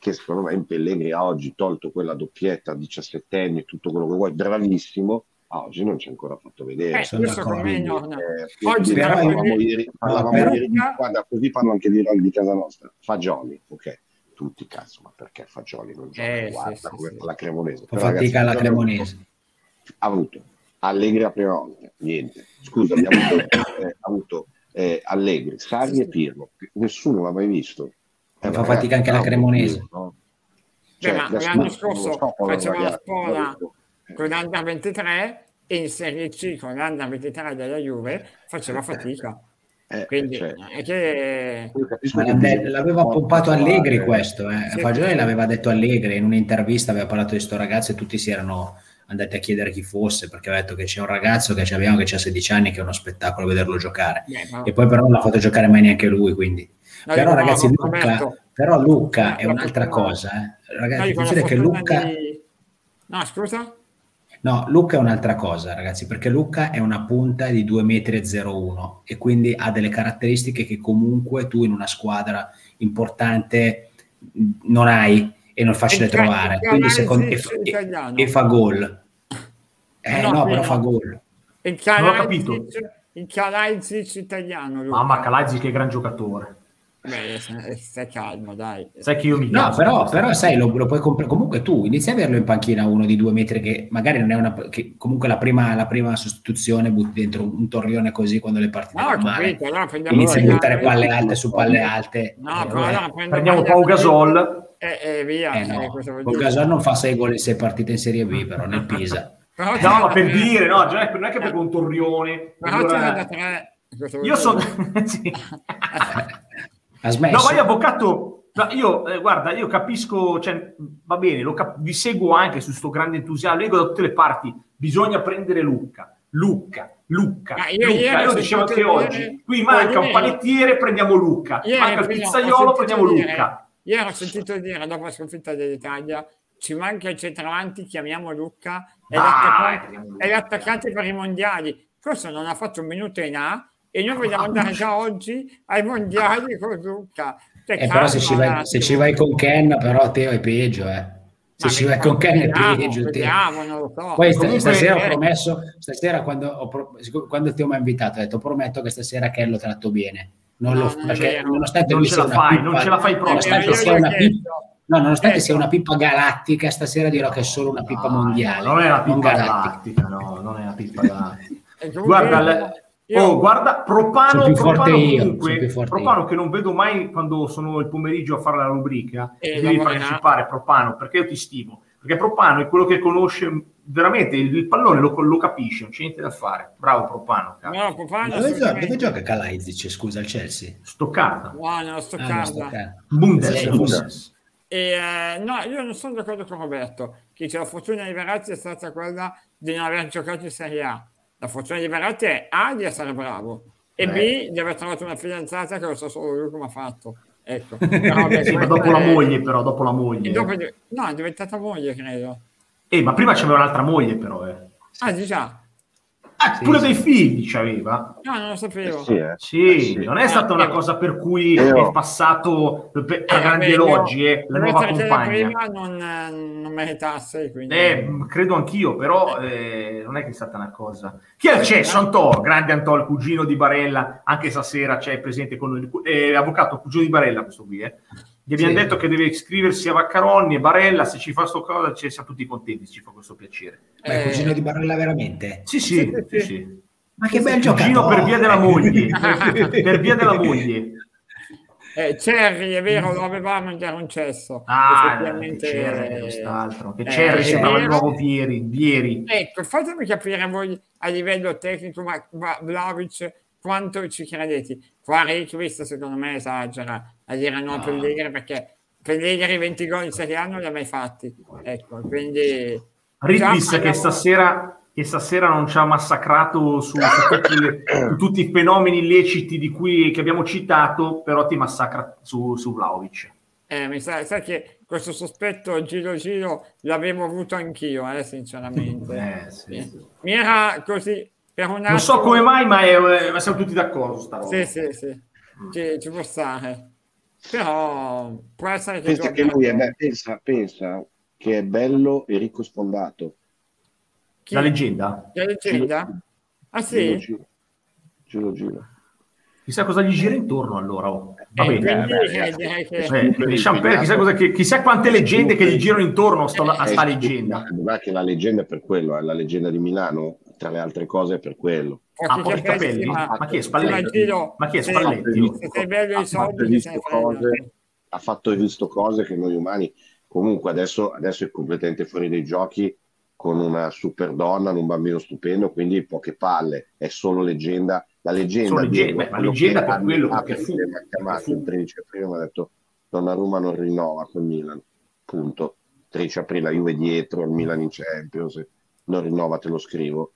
che secondo me in Pellegrini ha oggi tolto quella doppietta 17 anni, tutto quello che vuoi, bravissimo, a oggi non ci è ancora fatto vedere. Eh, questo come no, no. Eh, oggi parlavamo ieri, parlavamo però... ieri, guarda, così parlo anche di, di casa nostra, fagioli, ok tutti, cazzo, ma perché Fagioli non gioca? Eh, Guarda, sì, come sì, la Cremonese. Fa fatica la Cremonese. Ha avuto Allegri la prima volta, niente. Scusa, abbiamo avuto, eh, avuto eh, Allegri, Sarri e Pirlo. Nessuno l'ha mai visto. Eh, fa fatica anche la Cremonese. Cioè, Beh, ma l'anno scorso so, faceva la spola con l'Under 23 e in Serie C con l'Under 23 della Juve faceva fatica. Eh, Quindi cioè, è che... l'aveva pompato Allegri questo, eh. Sì. Fagioli l'aveva detto Allegri in un'intervista, aveva parlato di questo ragazzo e tutti si erano andati a chiedere chi fosse perché aveva detto che c'è un ragazzo che abbiamo che ha 16 anni che è uno spettacolo vederlo giocare Beh, no. e poi però non l'ha fatto giocare mai neanche lui quindi no, però ragazzi no, Luca, però Luca è un'altra cosa eh. Ragazzi no, che Luca di... no scusa No, Luca è un'altra cosa, ragazzi, perché Luca è una punta di 2,01 m e quindi ha delle caratteristiche che comunque tu in una squadra importante non hai e non è facile il trovare. Quindi secondo me e, e, fa gol. Eh no, no però fa gol. Il Kalajdzic italiano. Luca. Mamma Kalajdzic che gran giocatore. Beh, stai calmo, dai. Sai che io mi No, però, però sai, lo, lo, puoi comprare. Comunque tu inizi a averlo in panchina uno di due metri che magari non è una. Che comunque la prima, la prima sostituzione butti dentro un torrione così quando le partite no, male. Allora inizi a buttare palle alte su palle alte. No, eh, però allora prendiamo Pau Gasol. E, e via. Eh, no. eh, Gasol non fa 6 gol in 6 partite in Serie B, però nel Pisa. no, ma per dire, no, non è che per un torrione. Allora... Io sono. Ha smesso. No, ma io avvocato, io eh, guarda, io capisco, cioè, va bene, cap- vi seguo anche su questo grande entusiasmo, leggo da tutte le parti, bisogna prendere Lucca, Lucca, Lucca, ah, io, Lucca. Io dicevo anche oggi, qui manca un panettiere, prendiamo Lucca, manca il pizzaiolo, prendiamo Lucca. Io ho sentito dire dopo la sconfitta dell'Italia ci manca il centravanti, chiamiamo Lucca, è, l'attaccante, è l'attaccante per i mondiali. Questo non ha fatto un minuto in A, e noi vogliamo andare già oggi ai mondiali con Luca. Eh, però se ci, vai, se ci, vai, con Ken, però Teo è peggio, eh. Se ci vai con Ken è peggio. Vediamo, non lo so. Poi Comunque, stasera ho promesso, stasera quando, ho pro, quando Teo mi ha invitato, ho detto prometto che stasera Ken lo tratto bene. Non no, lo, non perché nonostante non ce la fai, pippa, non ce la fai proprio. Nonostante sia una pippa, No, nonostante sia una pippa galattica, stasera dirò che è solo una pippa no, mondiale. Non è una pippa galattica, no, non è una pippa galattica. Guarda, io... Oh, guarda, Propano, Propano comunque, Propano che non vedo mai quando sono il pomeriggio a fare la rubrica, eh, devi partecipare Propano, perché io ti stimo. Perché Propano è quello che conosce veramente il, il pallone, lo, lo, capisce, non c'è niente da fare. Bravo Propano. No, Propano dove, gioca, dove gioca Kalajdzic, scusa, il Chelsea? Stoccarda. No, no, Stoccarda. Ah, Bundes. E, eh, no, io non sono d'accordo con Roberto, che la fortuna di Verazzi è stata quella di non aver giocato in Serie A la fortuna di Verratti è A di essere bravo e Beh. B di aver trovato una fidanzata che lo sa solo lui come ha fatto. Ecco. Però, beh, sì, dopo è... la moglie, però, dopo la moglie. Dopo... No, è diventata moglie, credo. Eh, ma prima c'aveva un'altra moglie, però. Eh. Ah, già. Ah, sì, pure sì. dei figli c'aveva. No, non lo sapevo. Eh sì, eh. sì, eh, sì, non è stata una cosa per cui Io... è passato per, per grandi elogi, eh, la nuova compagna. prima non, non meritasse, quindi... Eh, credo anch'io, però eh, non è che è stata una cosa... Chi è c'è? Antò, grande Antò, il cugino di Barella, anche stasera c'è presente con noi, eh, avvocato, cugino di Barella questo qui, eh. Gli abbiamo sì. detto che deve iscriversi a Vaccaroni e Barella, se ci fa sto cosa ci siamo tutti contenti, ci fa questo piacere. Ma è cugino di Barella veramente? Sì, sì, sì. sì. Ma che bel giocatore! Cugino per via della moglie, per via della moglie. Eh, Cherry, è vero, lo avevamo in concesso. Ah, effettivamente Cherry, quest'altro. Che Cherry eh, sembrava il nuovo Vieri, Vieri. Ecco, fatemi capire voi a livello tecnico, ma Vlaovic quanto ci credete. Qua Requist secondo me esagera a dire no a Pellegrini perché Pellegrini 20 gol in Serie A non li ha mai fatti. Ecco, quindi... Ritvis che stasera che stasera non ci ha massacrato su, su, tutti, su, tutti, i fenomeni illeciti di cui che abbiamo citato, però ti massacra su, su Vlaovic. Eh, mi sa, sa che questo sospetto giro giro l'avevo avuto anch'io, eh, sinceramente. Eh, sì, sì. Mi era così per un attimo... Non so come mai, ma, è, ma siamo tutti d'accordo. Sta roba. Sì, sì, sì, ci, ci può stare. Però può essere che... Pensa che lui è be- pensa, pensa che è bello e ricco sfondato. Chi- La leggenda? La leggenda? Ah sì? giro. Giro, giro. Chissà cosa gli gira intorno allora. oh. Va Eh, bene. eh, che... Eh, Champagne, chissà, cosa, che- chissà quante leggende che gli girano intorno a sta, a sta leggenda. Guarda che la leggenda è per quello, è la leggenda di Milano, tra le altre cose è per quello. Ah, pochi capelli? Ma chi è Spalletti? Ma chi è Spalletti? Se sei bello i soldi, e ha fatto e visto cose che noi umani comunque adesso, adesso è completamente fuori dai giochi con una super donna, un bambino stupendo, quindi poche palle, è solo leggenda. La leggenda, Solo leggenda, Diego, ma quello leggenda che per quello, perché fu- mi ha chiamato il 13 aprile mi ha detto Donnarumma non rinnova col Milan, punto. 13 aprile la Juve dietro, il Milan in Champions, non rinnova te lo scrivo.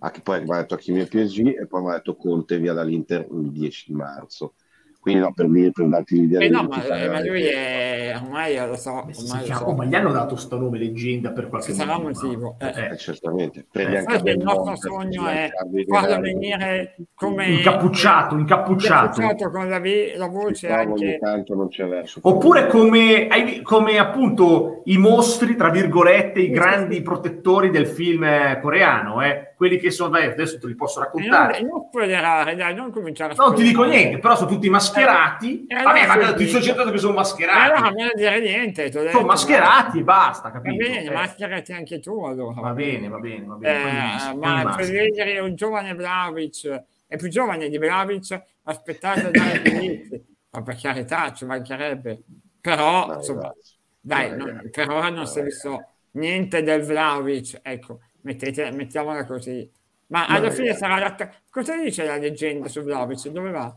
A chi poi mi ha detto a chi mi è PSG e poi mi ha detto Conte via dall'Inter il 10 di marzo. Quindi no, per, dire, per darti l'idea Eh no, ma, sta- ma lui è ormai lo so, ormai lo so. ma gli hanno dato sto nome leggenda per qualche Ci sarà un motivo. motivo. Eh. Eh, certamente. Prendi Eh, anche il nostro sogno è farlo venire come Incappucciato, incappucciato. incappucciato con la, vi- la voce anche tanto non c'è verso. Oppure come, hai- come appunto i mostri, tra virgolette, i grandi protettori del film eh, coreano, eh? Quelli che sono, dai, adesso te li posso E raccontare. non, non spoilerare, dai, non cominciare a Non ti dico spoilerare. niente, però sono tutti mascherati. Eh, allora Vabbè, ma sì, ti sì. sto cercando che sono Eh, allora mascherati. non me dire niente, t'ho detto, Sono mascherati e basta, Va capito? bene, Eh, mascherati anche tu allora. va bene, va bene, va bene. Eh, poi ma leggere un giovane Vlaovic è più giovane di Vlaovic aspettate a dare giudizi ma per carità ci mancherebbe però No, insomma, dai No, no, ragazzi. per ora non si è visto niente del Vlaovic ecco mettete, mettiamola così ma No, alla fine ragazzi. sarà la... cosa dice la leggenda su Vlaovic dove va?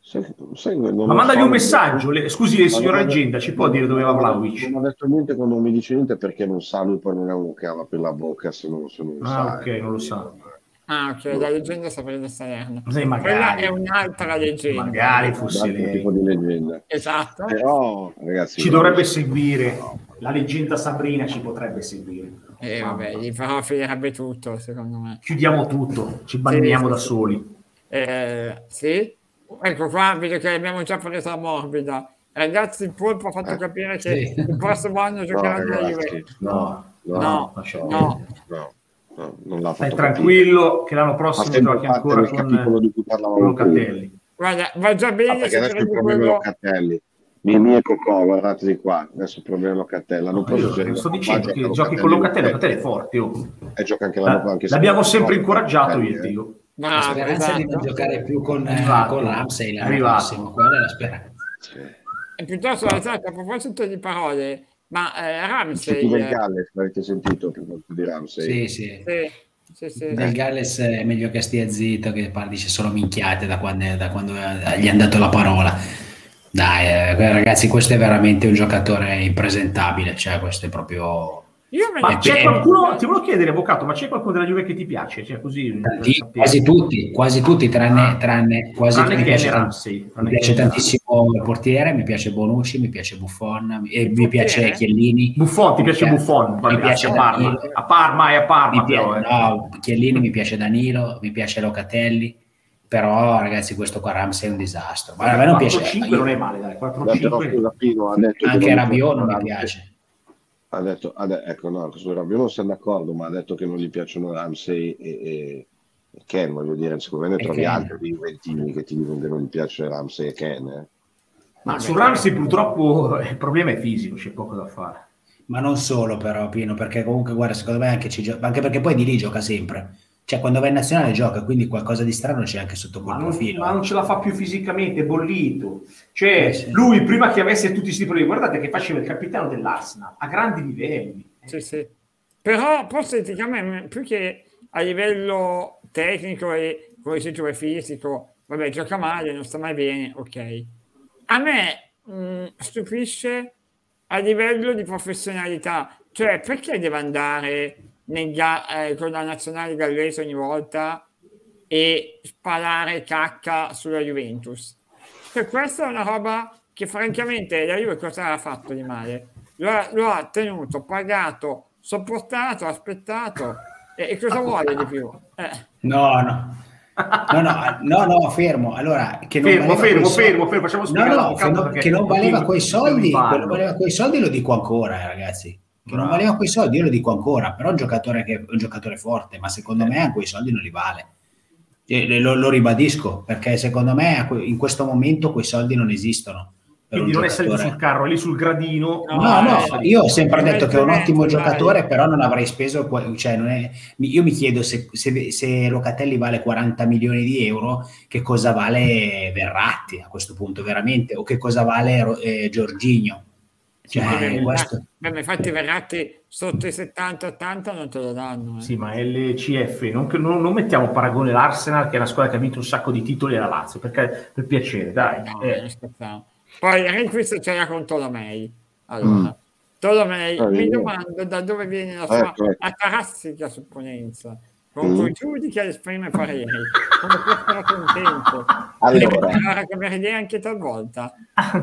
Sai, non Ma mandagli so, un messaggio, le- scusi, Ma signora non- leggenda, ci può dire dove va Non Vlaovic? ho detto niente quando non mi dice niente perché non sa, lui poi non è uno che ha per la bocca se non, se non Ah, sa. ok, eh. non lo sa. ah ok la leggenda Sabrina Salerno Sì, quella magari. è un'altra leggenda Magari fosse lei. tipo di leggenda. esatto Però, ragazzi, Ci dovrebbe seguire. La leggenda Sabrina ci potrebbe seguire. E vabbè gli finirebbe tutto secondo me Chiudiamo tutto, ci banniamo Sì, da sì, soli. Eh, sì, ecco qua, vedo che abbiamo già preso la morbida. Ragazzi, il polpo ha fatto Eh, capire che sì. il prossimo anno No, giocheranno la ragazzi, Juve. no, no, No, no. no, no, non l'ha Stai tranquillo che l'anno capire. prossimo giochi ancora con, di cui con. Locatelli. Guarda, va già Ah, bene perché se prendi quello... Locatelli. Mimì e Cocò, guardate di qua. Adesso il problema è Locatelli. L'anno Io sto dicendo che giochi con Locatelli, eh, Locatelli è forte. oh. E gioca anche l'anno La- anche L'abbiamo sempre incoraggiato io e Locatelli, eh. Dio. La speranza è di non giocare più con, eh, con Ramsey l'anno Arrivato. prossimo, quella è la speranza. Sì. E piuttosto, esatto, a proposito di parole, ma eh, Ramsey... del eh, Galles, l'avete sentito di Ramsey? Sì, sì. sì, sì, sì. Del Galles è meglio che stia zitto, che parli dice solo minchiate da quando, da quando eh, gli hanno dato la parola. Dai, eh, ragazzi, questo è veramente un giocatore impresentabile, cioè questo è proprio... Ma Eh, c'è qualcuno, ti volevo chiedere, avvocato, ma c'è qualcuno della Juve che ti piace? Cioè, così, sapere. quasi tutti, quasi tutti, tranne, Ah. tranne, quasi Tranne mi che piace, Ramsey, mi piace tantissimo il portiere, mi piace Bonucci, mi piace Buffon, mi- e mi piace Chiellini. Buffon, ti piace Mi Buffon? Mi piace a Parma. A Parma è a Parma, Mi pia- però, eh. no, Chiellini mi piace Danilo, mi piace Locatelli, però ragazzi questo qua Ramsey è un disastro. Ma a me non piace 4-5 non è male, dai, Però 4-5. scusa, Pino ha detto che anche Rabiot non mi piace. Ha detto, ha de- ecco, no, su Rabiot non siamo d'accordo, ma ha detto che non gli piacciono Ramsey e, e, e Ken, voglio dire, secondo me ne trovi Ken. altri di Juventini che ti dicono che non gli piace Ramsey e Ken. eh. Ma su Ramsey purtroppo il problema è fisico, c'è poco da fare. Ma non solo però Pino, perché comunque guarda, secondo me anche, ci gio- anche perché poi di lì gioca sempre. Cioè quando va in nazionale gioca, quindi qualcosa di strano c'è anche sotto Ma quel non, profilo. ma non ce la fa più fisicamente, è bollito. Cioè, Eh, sì. lui prima che avesse tutti questi problemi, guardate che faceva il capitano dell'Arsenal a grandi livelli. Sì, sì. Però a me, più che a livello tecnico e come tu, è fisico, vabbè, gioca male, non sta mai bene, ok. A me mh, stupisce a livello di professionalità, cioè perché deve andare nel ga- eh, con la nazionale gallese ogni volta e sparare cacca sulla Juventus? Cioè, questa è una roba che francamente la Juve cosa ha fatto di male? Lo ha, lo ha tenuto, pagato, sopportato, aspettato e, e cosa vuole di più? Eh. No, no. No, no, no, no, fermo. Allora, che non fermo, fermo, fermo, fermo, fermo, facciamo no, no, non, che non valeva quei soldi, che non valeva quei soldi lo dico ancora, eh, ragazzi. Che Bravo. non valeva quei soldi, io lo dico ancora, però è un giocatore, che, un giocatore forte, ma secondo me a quei soldi non li vale. Lo, lo, ribadisco perché secondo me in questo momento quei soldi non esistono. Quindi non essere sul carro, lì sul gradino. No, no, no io ho sempre detto che è un ottimo giocatore, però non avrei speso, cioè non è, io mi chiedo se, se, se, Locatelli vale 40 milioni di euro, che cosa vale Verratti a questo punto veramente, o che cosa vale eh, Giorginio. Cioè, sì, questo... Beh, ma infatti Verratti sotto i 70-80 non te lo danno. Eh. Sì, ma LCF, non, non, non, mettiamo paragone l'Arsenal, che è una squadra che ha vinto un sacco di titoli, alla Lazio, perché per piacere, dai. No, eh. Poi Requist c'era con Tolomei. Allora, mm. Tolomei, ah, mi domando da dove viene la sua ecco, ecco. atarassica supponenza con cui mm. giudica e esprime pareri, come essere contento. Allora, cambiare idea anche talvolta.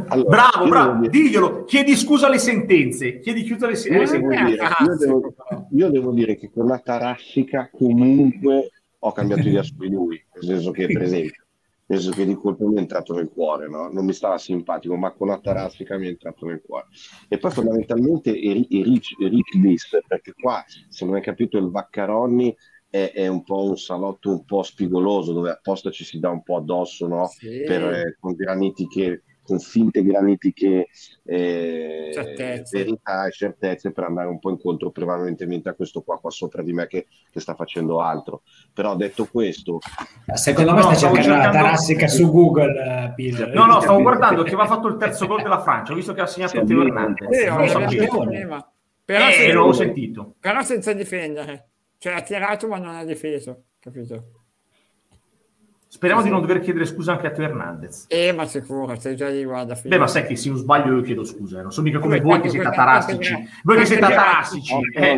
Allora, bravo, bravo, diglielo, chiedi scusa alle sentenze, chiedi scusa alle sentenze. Io, io, devo, io devo dire che con la tarassica comunque ho cambiato idea su di lui, nel senso che per esempio nel senso che di colpo mi è entrato nel cuore, no? non mi stava simpatico, ma con la tarassica mi è entrato nel cuore. E poi fondamentalmente i, i rich, rich bis, perché qua, se non hai capito, il Vaccaroni è, è, un po' un salotto un po' spigoloso dove apposta ci si dà un po' addosso no? sì. per, eh, con graniti che con finte granitiche eh, verità e certezze per andare un po' incontro prevalentemente a questo qua qua sopra di me che, che sta facendo altro. Però detto questo secondo me no, stai cercando, cercando la tarassica su Google uh, no no stavo guardando che aveva fatto il terzo gol della Francia ho visto che ha segnato Teo Hernandez però, eh, l'ho sentito. però senza difendere cioè ha tirato ma non ha difeso, capito? Speriamo sì. di non dover chiedere scusa anche a Teo Hernandez. Eh, ma sicuro, sei già lì, guarda. Beh, ma sai che se io sbaglio io chiedo scusa, eh. non so mica come, come voi che siete atarassici. Voi che siete atarassici. Eh,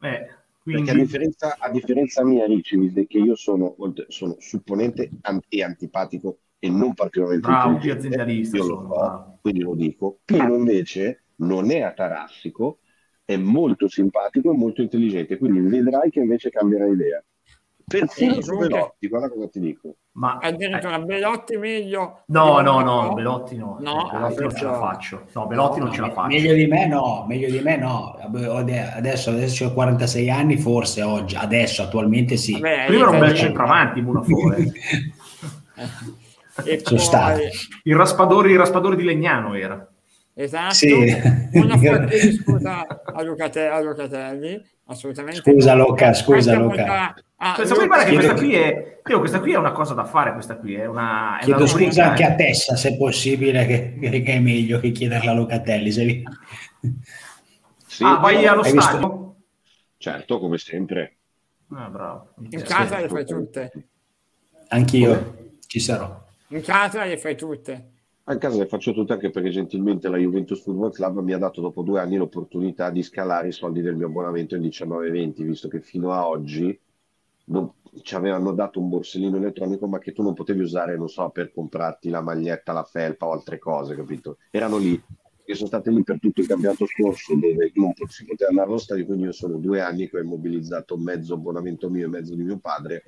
eh, quindi... Perché a differenza, a differenza mia, Ricci, che io sono, sono supponente e antipatico e non particolarmente bravo, aziendalista io lo so, quindi lo dico. Pino invece non è atarassico è molto simpatico e molto intelligente, quindi vedrai che invece cambierà idea. Persino su Belotti, guarda cosa ti dico. Ma addirittura eh. Belotti meglio. No, no, no, Belotti no. no Belotti non ce la faccio. No, Belotti no, non ce la faccio. Meglio di me no, meglio di me no. Adesso, adesso ho 46 anni, forse oggi, adesso attualmente sì. Vabbè, Prima era un bel centravanti, Munafore. Sono stato. Il raspadore, il raspadore di Legnano era. Esatto, sì. una forte scusa a, Lucate, a Lucatelli, assolutamente. Scusa Luca, scusa Luca. Ah, cioè, Luca che questa qui, è, io, questa qui è una cosa da fare, questa qui è una... È chiedo una scusa anche a Tessa, se è possibile, che, che, è meglio che chiederla a Lucatelli. Se sì, ah, vai allo stadio? Visto? Certo, come sempre. Ah, bravo. In casa le fai tutte. Anch'io, ci sarò. In casa le fai tutte. A casa le faccio tutte anche perché gentilmente la Juventus Football Club mi ha dato dopo due anni l'opportunità di scalare i soldi del mio abbonamento in 19-20, visto che fino a oggi non, ci avevano dato un borsellino elettronico ma che tu non potevi usare, non so, per comprarti la maglietta, la felpa o altre cose, capito? Erano lì, che sono state lì per tutto il campionato scorso dove non si poteva andare allo stadio, quindi io sono due anni che ho immobilizzato mezzo abbonamento mio e mezzo di mio padre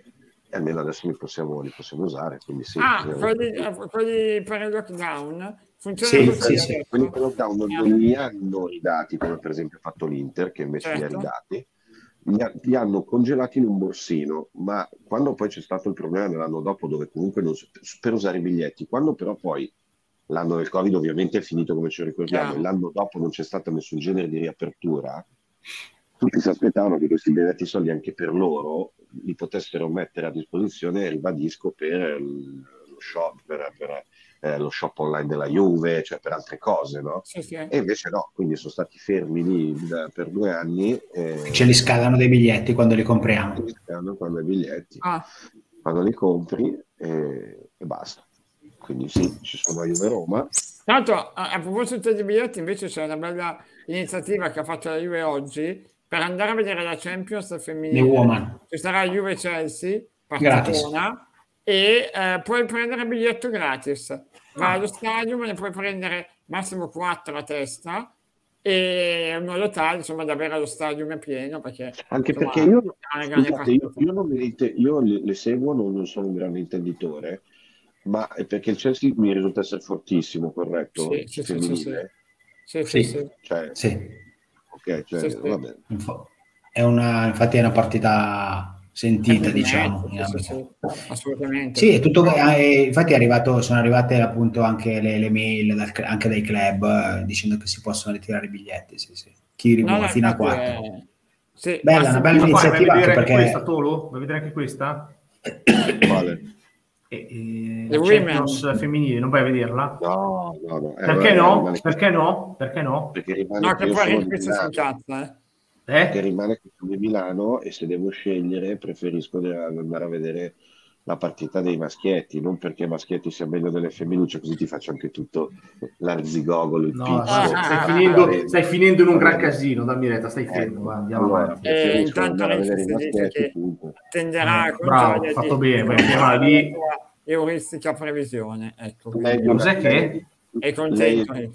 e almeno adesso li possiamo, li possiamo usare. Quindi sì, ah, quelli, quelli, per il lockdown funzionano sì? Sì, sì. Quelli per il lockdown non li hanno ridati, come per esempio ha fatto l'Inter, che invece certo. li ha certo. ridati. Li, ha, li, hanno congelati in un borsino, ma quando poi c'è stato il problema dell'anno dopo, dove comunque non si, per usare i biglietti, quando però poi l'anno del Covid ovviamente è finito come ci ricordiamo, Chiaro. e l'anno dopo non c'è stato nessun genere di riapertura, tutti si aspettavano che questi benedetti soldi anche per loro li potessero mettere a disposizione, ribadisco, per lo shop, per, per eh, lo shop online della Juve, cioè per altre cose, no? Sì, sì. E invece no, quindi sono stati fermi lì da, per due anni. Eh, Ce li scalano dei biglietti quando li compriamo. Li scalano quando i biglietti, ah. quando li compri e, e basta. Quindi sì, ci sono a Juve Roma. Tanto a, a proposito dei biglietti invece c'è una bella iniziativa che ha fatto la Juve oggi per andare a vedere la Champions femminile ci sarà Juve Chelsea partitona e eh, puoi prendere il biglietto gratis. Vai allo stadio, ne puoi prendere massimo 4 a testa e un modo tale insomma da avere lo stadio pieno perché anche insomma, perché io, scusate, io, io, non mi, io le, le, seguo non, non, sono un grande intenditore ma è perché il Chelsea mi risulta essere fortissimo corretto? Sì, sì, femminile. Sì, sì, sì, Cioè, sì. Ok cioè, vabbè. È una, infatti è una partita sentita, diciamo. Sì, sì, assolutamente. Sì, tutto, eh, infatti è arrivato, sono arrivate appunto anche le, le mail dal, anche dai club eh, dicendo che si possono ritirare i biglietti. Sì, sì. Chi rimuove no, fino a 4. È... Sì, bella, una bella iniziativa. Vuoi vedere perché... questa, Tolo? Vuoi vedere anche questa? Vale. E, e Champions femminile, non vai a vederla? No, no, no. Eh, Perché, no? Perché no? Perché no? Perché rimane no, che poi questo si incazza, eh eh? che rimane qui di Milano e se devo scegliere preferisco andare a vedere la partita dei maschietti, non perché maschietti sia meglio delle femminucce, così ti faccio anche tutto l'arzigogolo, il no, pizzo. Ah, stai, finendo, stai, finendo, in un gran casino, dammi retta, stai fermo, eh, andiamo allora, avanti. Eh, intanto che tenderà eh, bravo, fatto bene, vai, lì. Euristica previsione, ecco. Cos'è che? È contento lei,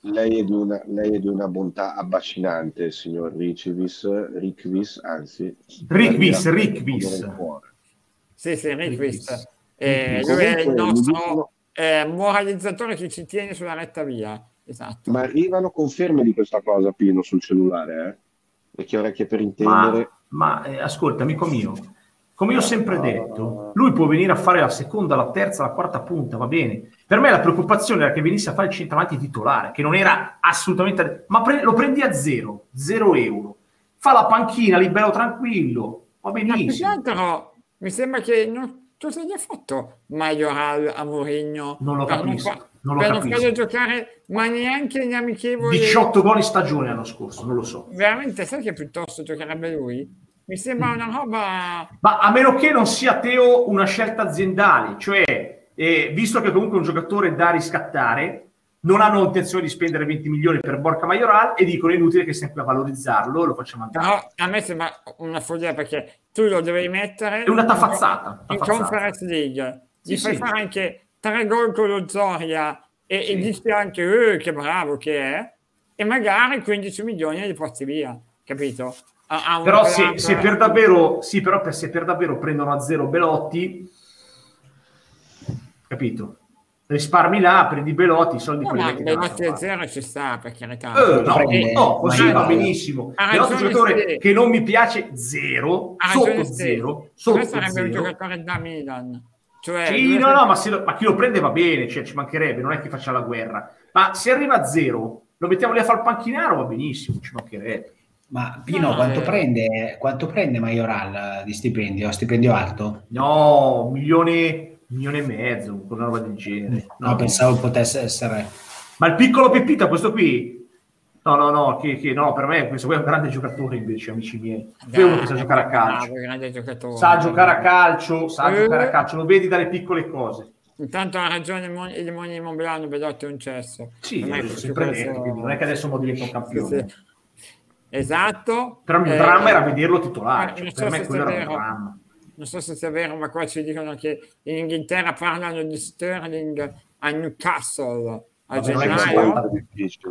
lei, è di una, lei è di una bontà abbascinante, signor Riccivis, Rickvis, anzi. Rickvis, Rickvis. Sì, sì, Rickvis. Eh, lui è il nostro eh, moralizzatore che ci tiene sulla retta via. Esatto. Ma arrivano conferme di questa cosa, Pino, sul cellulare, eh? E che orecchie per intendere. Ma, ma eh, ascolta, amico mio, come io ho sempre detto, lui può venire a fare la seconda, la terza, la quarta punta, va bene. Per me la preoccupazione era che venisse a fare il centravanti titolare, che non era assolutamente... Ma pre- lo prendi a zero, zero euro. Fa la panchina, libero tranquillo, va benissimo. Ma più altro, mi sembra che non, cosa gli ha fatto Majoral a Mourinho? Non lo capisco. Non fa, non lo per capisco. non farlo giocare, ma neanche gli amichevoli... 18 gol in stagione l'anno scorso, non lo so. Veramente, sai che piuttosto giocherebbe lui? mi sembra una roba. Ma a meno che non sia Teo una scelta aziendale, cioè, eh, visto che comunque è un giocatore da riscattare, non hanno intenzione di spendere 20 milioni per Borca Majoral e dicono è inutile che sempre a valorizzarlo, lo facciamo andare. No, a me sembra una follia perché tu lo devi mettere. È una tafazzata. In, tafazzata. Conference League. Gli Sì, fai sì. fare anche tre gol con lo Zoria e, Sì. e dici anche eh, che bravo che è, e magari 15 milioni li porti via, capito? A- a Però se, se per davvero, sì, però per- se per davvero prendono a zero Belotti, capito? Risparmi là, prendi Belotti, i soldi No, quelli ma metti le da notti un'altra a parte. zero ci sta per carità. Eh, no, prende- no, così ma- va benissimo. Belotti è un giocatore Steve. che non mi piace zero, sotto zero, sotto Questo sarebbe un zero. giocatore da Milan. Cioè, Sì, no, no, ma, se lo- ma chi lo prende va bene, cioè ci mancherebbe, non è che faccia la guerra. Ma se arriva a zero, lo mettiamo lì a fare il panchinaro, va benissimo, ci mancherebbe. Ma Pino, No, quanto, eh. prende, quanto prende Majoral di stipendio? Stipendio alto? No, un milione, milione e mezzo, una roba del genere. No, pensavo potesse essere... Ma il piccolo Peppita, questo qui... No, no, no, che, che- no, per me questo qui è un grande giocatore invece, amici miei. Qui è uno che sa giocare a calcio. Bravo, grande giocatore. Sa giocare a calcio, sa Eh. giocare a calcio, lo vedi dalle piccole cose. Intanto ha ragione il Mon- il Moni Mobilano, Belotti è un cesso. Sì, Non è sempre questo- detto, quindi non è che adesso mo diventa un Sì, campione. sì. Esatto. Però il mio Eh, dramma era vederlo titolare, eh, cioè, per me quello era un dramma. Non so se sia vero, ma qua ci dicono che in Inghilterra parlano di Sterling a Newcastle a Vabbè, gennaio.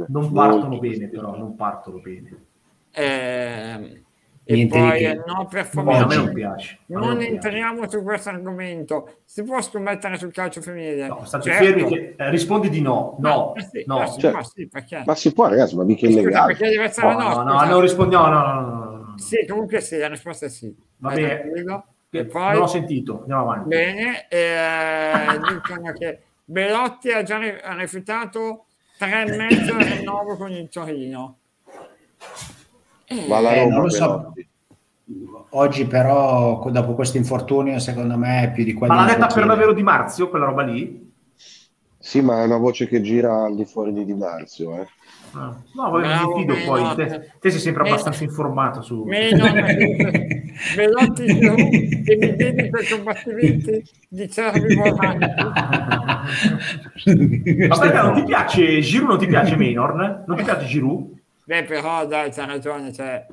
Non partono bene, però, non partono bene. Ehm, e poi che. eh, no, per A favore, me non piace. a me non piace. entriamo su questo argomento. Si può scommettere sul calcio femminile? No, state Certo. fermi che eh, rispondi di no, no, Eh sì, no. eh sì, Cioè, ma sì, perché? Ma si può, ragazzi, ma mica è illegale. perché deve essere No, no, no, no, non rispondiamo, no, no, no, no, no. Sì, comunque sì, la risposta è sì. Va bene. Che- E poi, Non ho sentito, andiamo avanti. bene, eh, dicono che Belotti ha già ri- ha rifiutato tre e mezzo al rinnovo con il Torino. Eh, Va alla Eh, Roma, non lo so. Oggi però, dopo questo infortunio, secondo me è più di quello Ma l'ha detta per davvero Di Marzio, quella roba lì? Sì, ma è una voce che gira al di fuori di Di Marzio. Eh. Ah, No, vabbè, Bravo, mi fido meno. poi. Te, te sei sempre Meno. abbastanza informato su... Meno Belotti Giroud, che mi dedico ai combattimenti di cervi volanti. Ma perché non ti piace Giroud? Non ti piace Maynard? Non ti piace Giroud? Beh, però dai, c'ha ragione, cioè,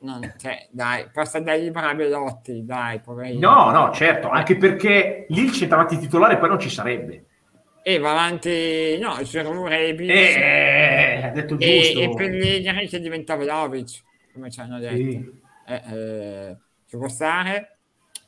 non, cioè, dai, passa dai a Belotti, dai, poverino. No, no, certo, anche perché lì il centravanti titolare poi non ci sarebbe. E va avanti, no, c'era un Rebic. Eh, ha detto e, giusto. e Pellegrini che diventa Vlaovic, come ci hanno detto. Sì. Eh, eh, ci può stare.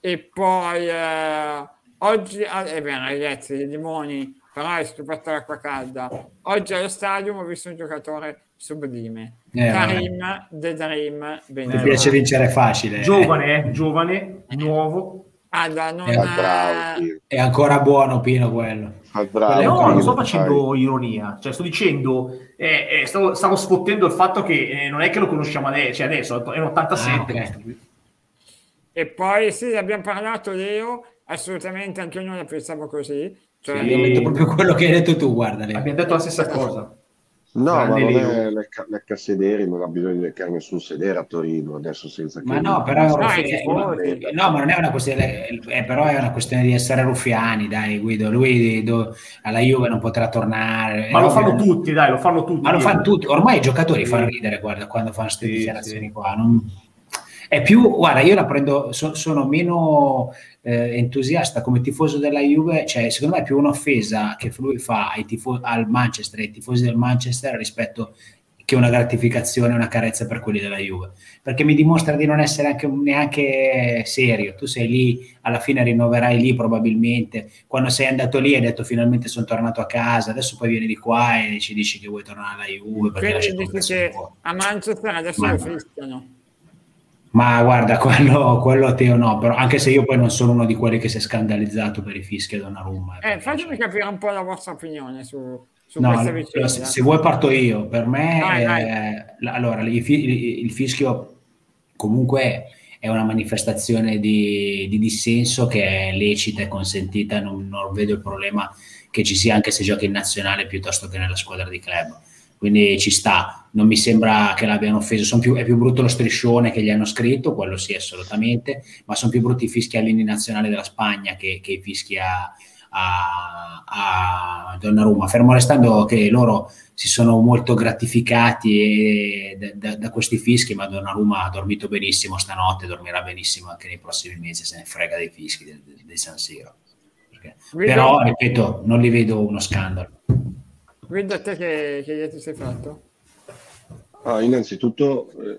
E poi eh, oggi, ah, è vero ragazzi, i limoni, però è stupetta l'acqua calda. Oggi allo stadio ho visto un giocatore sublime. Eh, Karim The Dream Ti Benzema. piace vincere facile. Giovane, eh, giovane, nuovo. Allora, non Eh, Fa ha- bravo. È ancora buono Pino quello. Fa bravo, No, non sto facendo ironia, cioè sto dicendo, eh, eh, stavo, stavo sfottendo il fatto che eh, non è che lo conosciamo adesso, cioè adesso è un 87. Ah, ok. questo qui. E poi sì, ne abbiamo parlato Leo, assolutamente anche io non la pensavo così. Cioè, Sì. Abbiamo detto proprio quello che hai detto tu, guarda. Leo. Abbiamo detto la stessa cosa. No, ma non è lecca, lecca sedere, non ha bisogno di leccare nessun sedere a Torino adesso senza che... Ma no, però, No, è- i è- tifosi. no, ma non è una questione, è, però è una questione di essere ruffiani, dai Guido. Lui do- alla Juve non potrà tornare. Ma È lo fanno che- tutti, dai, lo fanno tutti. Ma lo fanno tutti. Ormai i giocatori Sì. fanno ridere guarda, quando fanno queste Sì, dichiarazioni sì. qua. non- È più, guarda, io la prendo, so- sono meno eh, entusiasta come tifoso della Juve, cioè secondo me è più un'offesa che lui fa ai tifo- al Manchester, ai tifosi del Manchester rispetto che una gratificazione, una carezza per quelli della Juve, perché mi dimostra di non essere anche, neanche serio. Tu sei lì, alla fine rinnoverai lì probabilmente. Quando sei andato lì hai detto finalmente sono tornato a casa, adesso poi vieni di qua e ci dici che vuoi tornare alla Juve quindi dici che a Manchester adesso Ma- lo fischiano. Ma guarda, quello, quello Teo no, però anche se io poi non sono uno di quelli che si è scandalizzato per i fischi a Donnarumma. Eh, fatemi capire un po' la vostra opinione su, su No, questa vicenda. se, se vuoi parto io, per me vai. eh, la- allora, il, il fischio comunque è una manifestazione di, di dissenso che è lecita e consentita, non, non vedo il problema che ci sia anche se giochi in nazionale piuttosto che nella squadra di club. Quindi ci sta, non mi sembra che l'abbiano offeso, più- è più brutto lo striscione che gli hanno scritto, quello sì assolutamente, ma sono più brutti i fischi all'inni nazionale della Spagna che, che i fischi a, a, a Donnarumma, fermo restando che loro si sono molto gratificati e- da, da- da questi fischi, ma Donnarumma ha dormito benissimo stanotte, dormirà benissimo anche nei prossimi mesi, se ne frega dei fischi del, del San Siro. Perché-? Però, ripeto, non li vedo uno scandalo. Guido, a te che, che idea ti sei fatto? Ah, innanzitutto eh,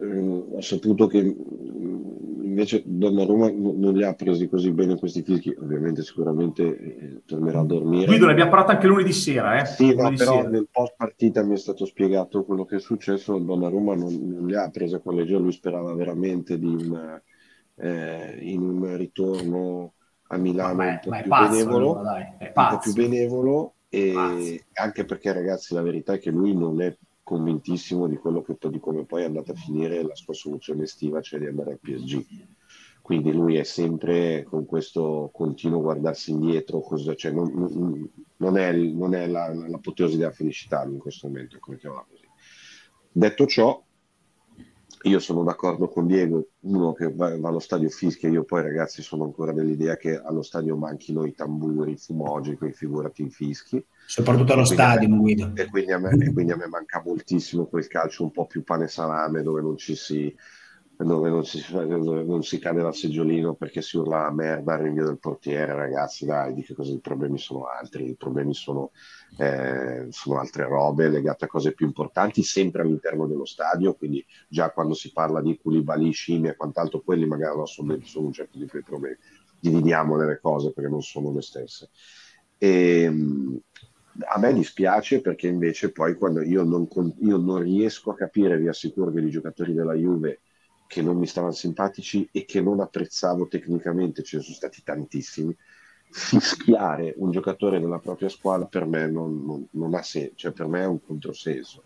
ho saputo che mh, invece Donnarumma non li ha presi così bene questi fischi, ovviamente sicuramente eh, tornerà a dormire. Guido, ne abbiamo parlato anche lunedì sera, eh? Sì, no, Lunedì però sera. nel post partita mi è stato spiegato quello che è successo. Donnarumma non, non le ha prese con leggera, lui sperava veramente di un, eh, in un ritorno a Milano Ma un è, po' ma è più pazzo, benevolo, allora, dai, è un po' pazzo. più benevolo e Pazzo. anche perché ragazzi la verità è che lui non è convintissimo di quello che di come poi è andata a finire la sua soluzione estiva, cioè di andare al PSG. Quindi lui è sempre con questo continuo guardarsi indietro, cosa- cioè non, non- è, non è la, l'apoteosi della felicità in questo momento, come chiamarla così. Detto ciò, io sono d'accordo con Diego, uno che va, va allo stadio fischia, io poi ragazzi sono ancora dell'idea che allo stadio manchino i tamburi, i fumogeni, quei figurati i fischi. Soprattutto allo me- stadio, Guido. E quindi, me, e quindi a me manca moltissimo quel calcio un po' più pane e salame dove non ci si, dove non si, dove non si cade dal seggiolino perché si urla la merda al rinvio del portiere, ragazzi, dai, di che cosa i problemi sono altri, i problemi sono, eh, sono altre robe legate a cose più importanti, sempre all'interno dello stadio, quindi già quando si parla di Koulibaly, scimmie e quant'altro, quelli magari no, sono, sono un certo tipo di problemi. Dividiamole le cose perché non sono le stesse. E, mh, a me dispiace perché invece poi quando io non, io non riesco a capire, vi assicuro che i giocatori della Juve che non mi stavano simpatici e che non apprezzavo tecnicamente, ce ne sono stati tantissimi, fischiare un giocatore della propria squadra per me non, non- non ha senso, cioè per me è un controsenso.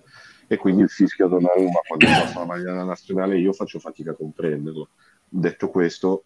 E quindi il fischio a Donnarumma quando passa la maglia della nazionale io faccio fatica a comprenderlo. Detto questo,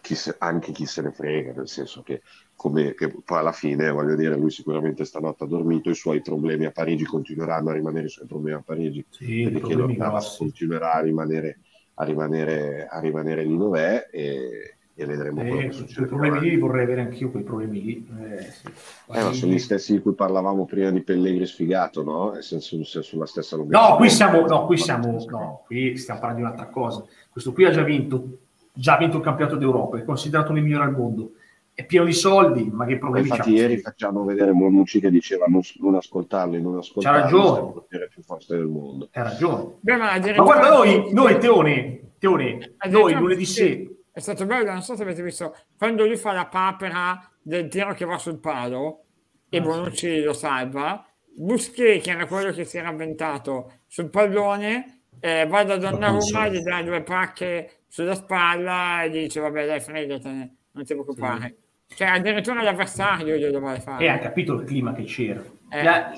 chi se- anche chi se ne frega, nel senso che, come, che poi alla fine, voglio dire, lui sicuramente stanotte ha dormito, i suoi problemi a Parigi continueranno a rimanere i suoi problemi a Parigi, Sì, perché grossi. continuerà a rimanere, a rimanere, a rimanere lì dov'è e, e vedremo eh, quello che succede. Quei problemi lì vorrei avere anch'io quei problemi lì. Eh, sì. eh, ma sono gli stessi di cui parlavamo prima di Pellegrini sfigato, no? Nel senso, sulla stessa lunghezza. No, qui siamo, no, qui siamo, no, qui stiamo parlando di un'altra cosa. Questo qui ha già vinto, già vinto il campionato d'Europa, è considerato il migliore al mondo è pieno di soldi, ma che problemi Infatti ieri facciamo vedere Bonucci che diceva non, non ascoltarli, non ascoltarli, c'ha ragione. il portiere più forte del mondo. Ha ragione. Beh, ma, ma, guarda noi, noi Teone, Teone noi lunedì sera... È stato bello, non so se avete visto, quando lui fa la papera del tiro che va sul palo e ah, Bonucci sì. lo salva, Busquet, che era quello che si era avventato sul pallone, eh, va da Donnarumma, gli dà due pacche sulla spalla e dice vabbè dai fregatene, non ti preoccupare. Sì. Cioè, addirittura l'avversario glielo vuole fare. E ha capito il clima che c'era. Eh.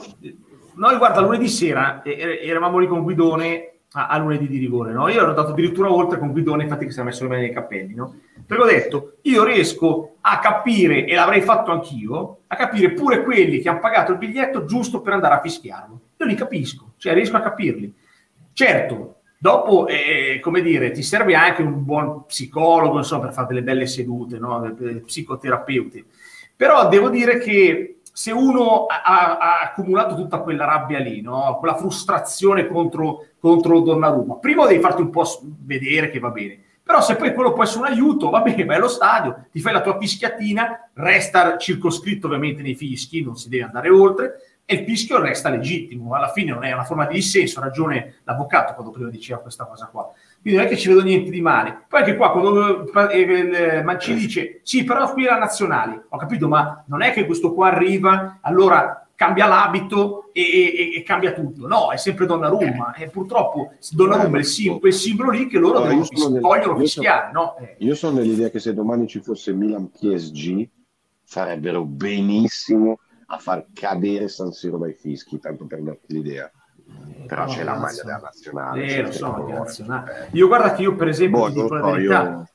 Noi, guarda, lunedì sera eravamo lì con Guidone a, a lunedì di rigore, no? Io ero andato addirittura oltre con Guidone, infatti che si era messo le mani nei capelli, no? Perché ho detto, io riesco a capire, e l'avrei fatto anch'io, a capire pure quelli che hanno pagato il biglietto giusto per andare a fischiarlo. Io li capisco, cioè riesco a capirli. Certo, Dopo, eh, come dire, ti serve anche un buon psicologo, insomma, per fare delle belle sedute, no? psicoterapeuti. Però devo dire che se uno ha, ha, accumulato tutta quella rabbia lì, no? quella frustrazione contro, contro Donnarumma, prima devi farti un po' vedere che va bene. Però se poi quello può essere un aiuto, va bene, vai allo stadio, ti fai la tua fischiatina, resta circoscritto ovviamente nei fischi, non si deve andare oltre, e il fischio resta legittimo. Alla fine non è una forma di dissenso, ha ragione l'avvocato quando prima diceva questa cosa qua. Quindi non è che ci vedo niente di male. Poi anche qua, quando eh, eh Mancini dice sì, però qui era nazionale, ho capito, ma non è che questo qua arriva, allora cambia l'abito e, e, e cambia tutto. No, è sempre Donnarumma. E purtroppo Donnarumma è il sim- quel simbolo lì che loro no, devono vogliono fischiare. Sono, no? eh. Io sono nell'idea che se domani ci fosse Milan PSG farebbero benissimo a far cadere San Siro dai fischi, tanto per darti l'idea. Però no, c'è la maglia della nazionale. Eh, lo so, nazionale. Io guarda che io per esempio boh, dico so, io,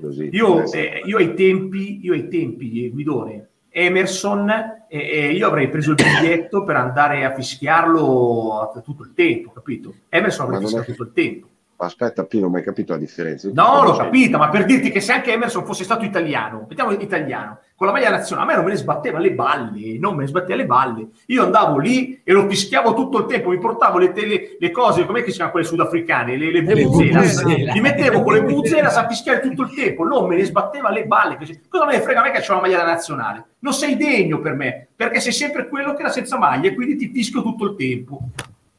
così, io, eh, io, ai tempi, io ai tempi, Guidone, Emerson, eh, eh, io avrei preso il biglietto per andare a fischiarlo tutto il tempo, capito? Emerson avrebbe fischiato tutto il tempo. Aspetta, Pino, non hai capito la differenza? No, l'ho capita, ma per dirti che se anche Emerson fosse stato italiano, mettiamo italiano, con la maglia nazionale, a me non me ne sbatteva le balle, non me ne sbatteva le balle. Io andavo lì e lo fischiavo tutto il tempo, mi portavo le, le, le cose, come si chiamano quelle sudafricane, le, le, le buzeras, li mettevo con le buzeras a fischiare tutto il tempo, non me ne sbatteva le balle. Cosa me ne frega a me che c'ho la maglia nazionale? Non sei degno per me, perché sei sempre quello che era senza maglia e quindi ti fischio tutto il tempo.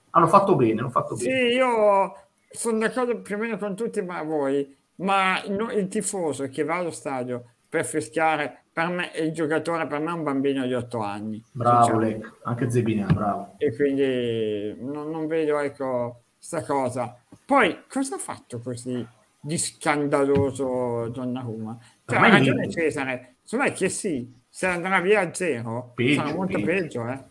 Hanno fatto bene, hanno fatto bene. Sì, io sono d'accordo più o meno con tutti ma voi, ma il tifoso che va allo stadio per fischiare, per me il giocatore per me è un bambino di otto anni. Bravo, lei, anche Zebina, bravo. E quindi non, non vedo, ecco, sta cosa. Poi, cosa ha fatto così di scandaloso Donnarumma? Cioè, ha ragione niente. Cesare, me che sì, se andrà via a zero, peggio, sarà molto peggio. peggio, eh?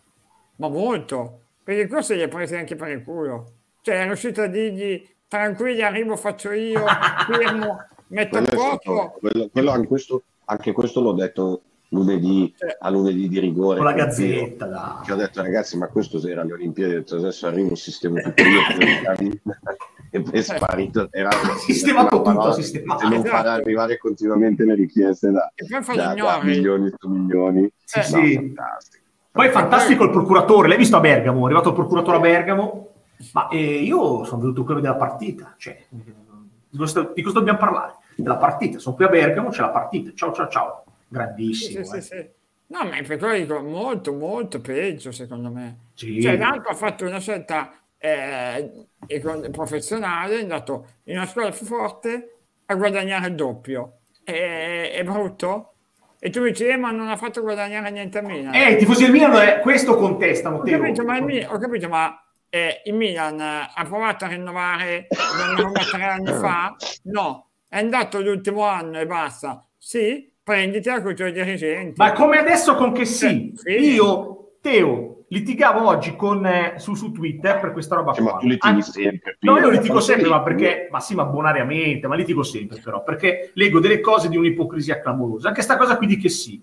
Ma molto. Perché questo gli ha preso anche per il culo. Cioè, è riuscito a dirgli tranquilli, arrivo, faccio io, firmo, metto a poco. quello, quello anche, questo, anche questo l'ho detto lunedì cioè, a lunedì di rigore con la gazzetta da. che ho detto ragazzi ma questo era alle Olimpiadi adesso arrivo sistemo tutto io e poi è sparito era sistemato tutto sistemato. e non farà arrivare continuamente le richieste da, da, da milioni su milioni. Sì, sì. fantastico. Poi è fantastico il procuratore l'hai visto a Bergamo? È arrivato il procuratore a Bergamo. Ma eh, io sono venuto qui a vedere la partita, cioè, di, questo, di cosa dobbiamo parlare? Della partita, sono qui a Bergamo, c'è la partita, ciao ciao ciao, grandissimo. Sì, sì, eh. sì, no, ma per quello dico molto, molto peggio secondo me. Cioè, l'altro ha fatto una scelta eh, professionale, è andato in una scuola più forte a guadagnare il doppio. È, è brutto? E tu dici, eh, ma non ha fatto guadagnare niente a Milan. Eh, i tifosi del Milan è, questo contestano. Ho capito, ma, ho capito, ma eh, il Milan ha provato a rinnovare tre anni fa? No, è andato l'ultimo anno e basta. Sì, prenditi con i tuoi dirigenti. Ma come adesso con che sì? sì. Io, Teo, litigavo oggi con, eh, su, su, Twitter per questa roba cioè, qua. Ma tu litighi sempre. No, io litigo sempre, ma perché, ma sì, ma bonariamente, ma litigo sempre però, perché leggo delle cose di un'ipocrisia clamorosa. Anche sta cosa qui di che sì.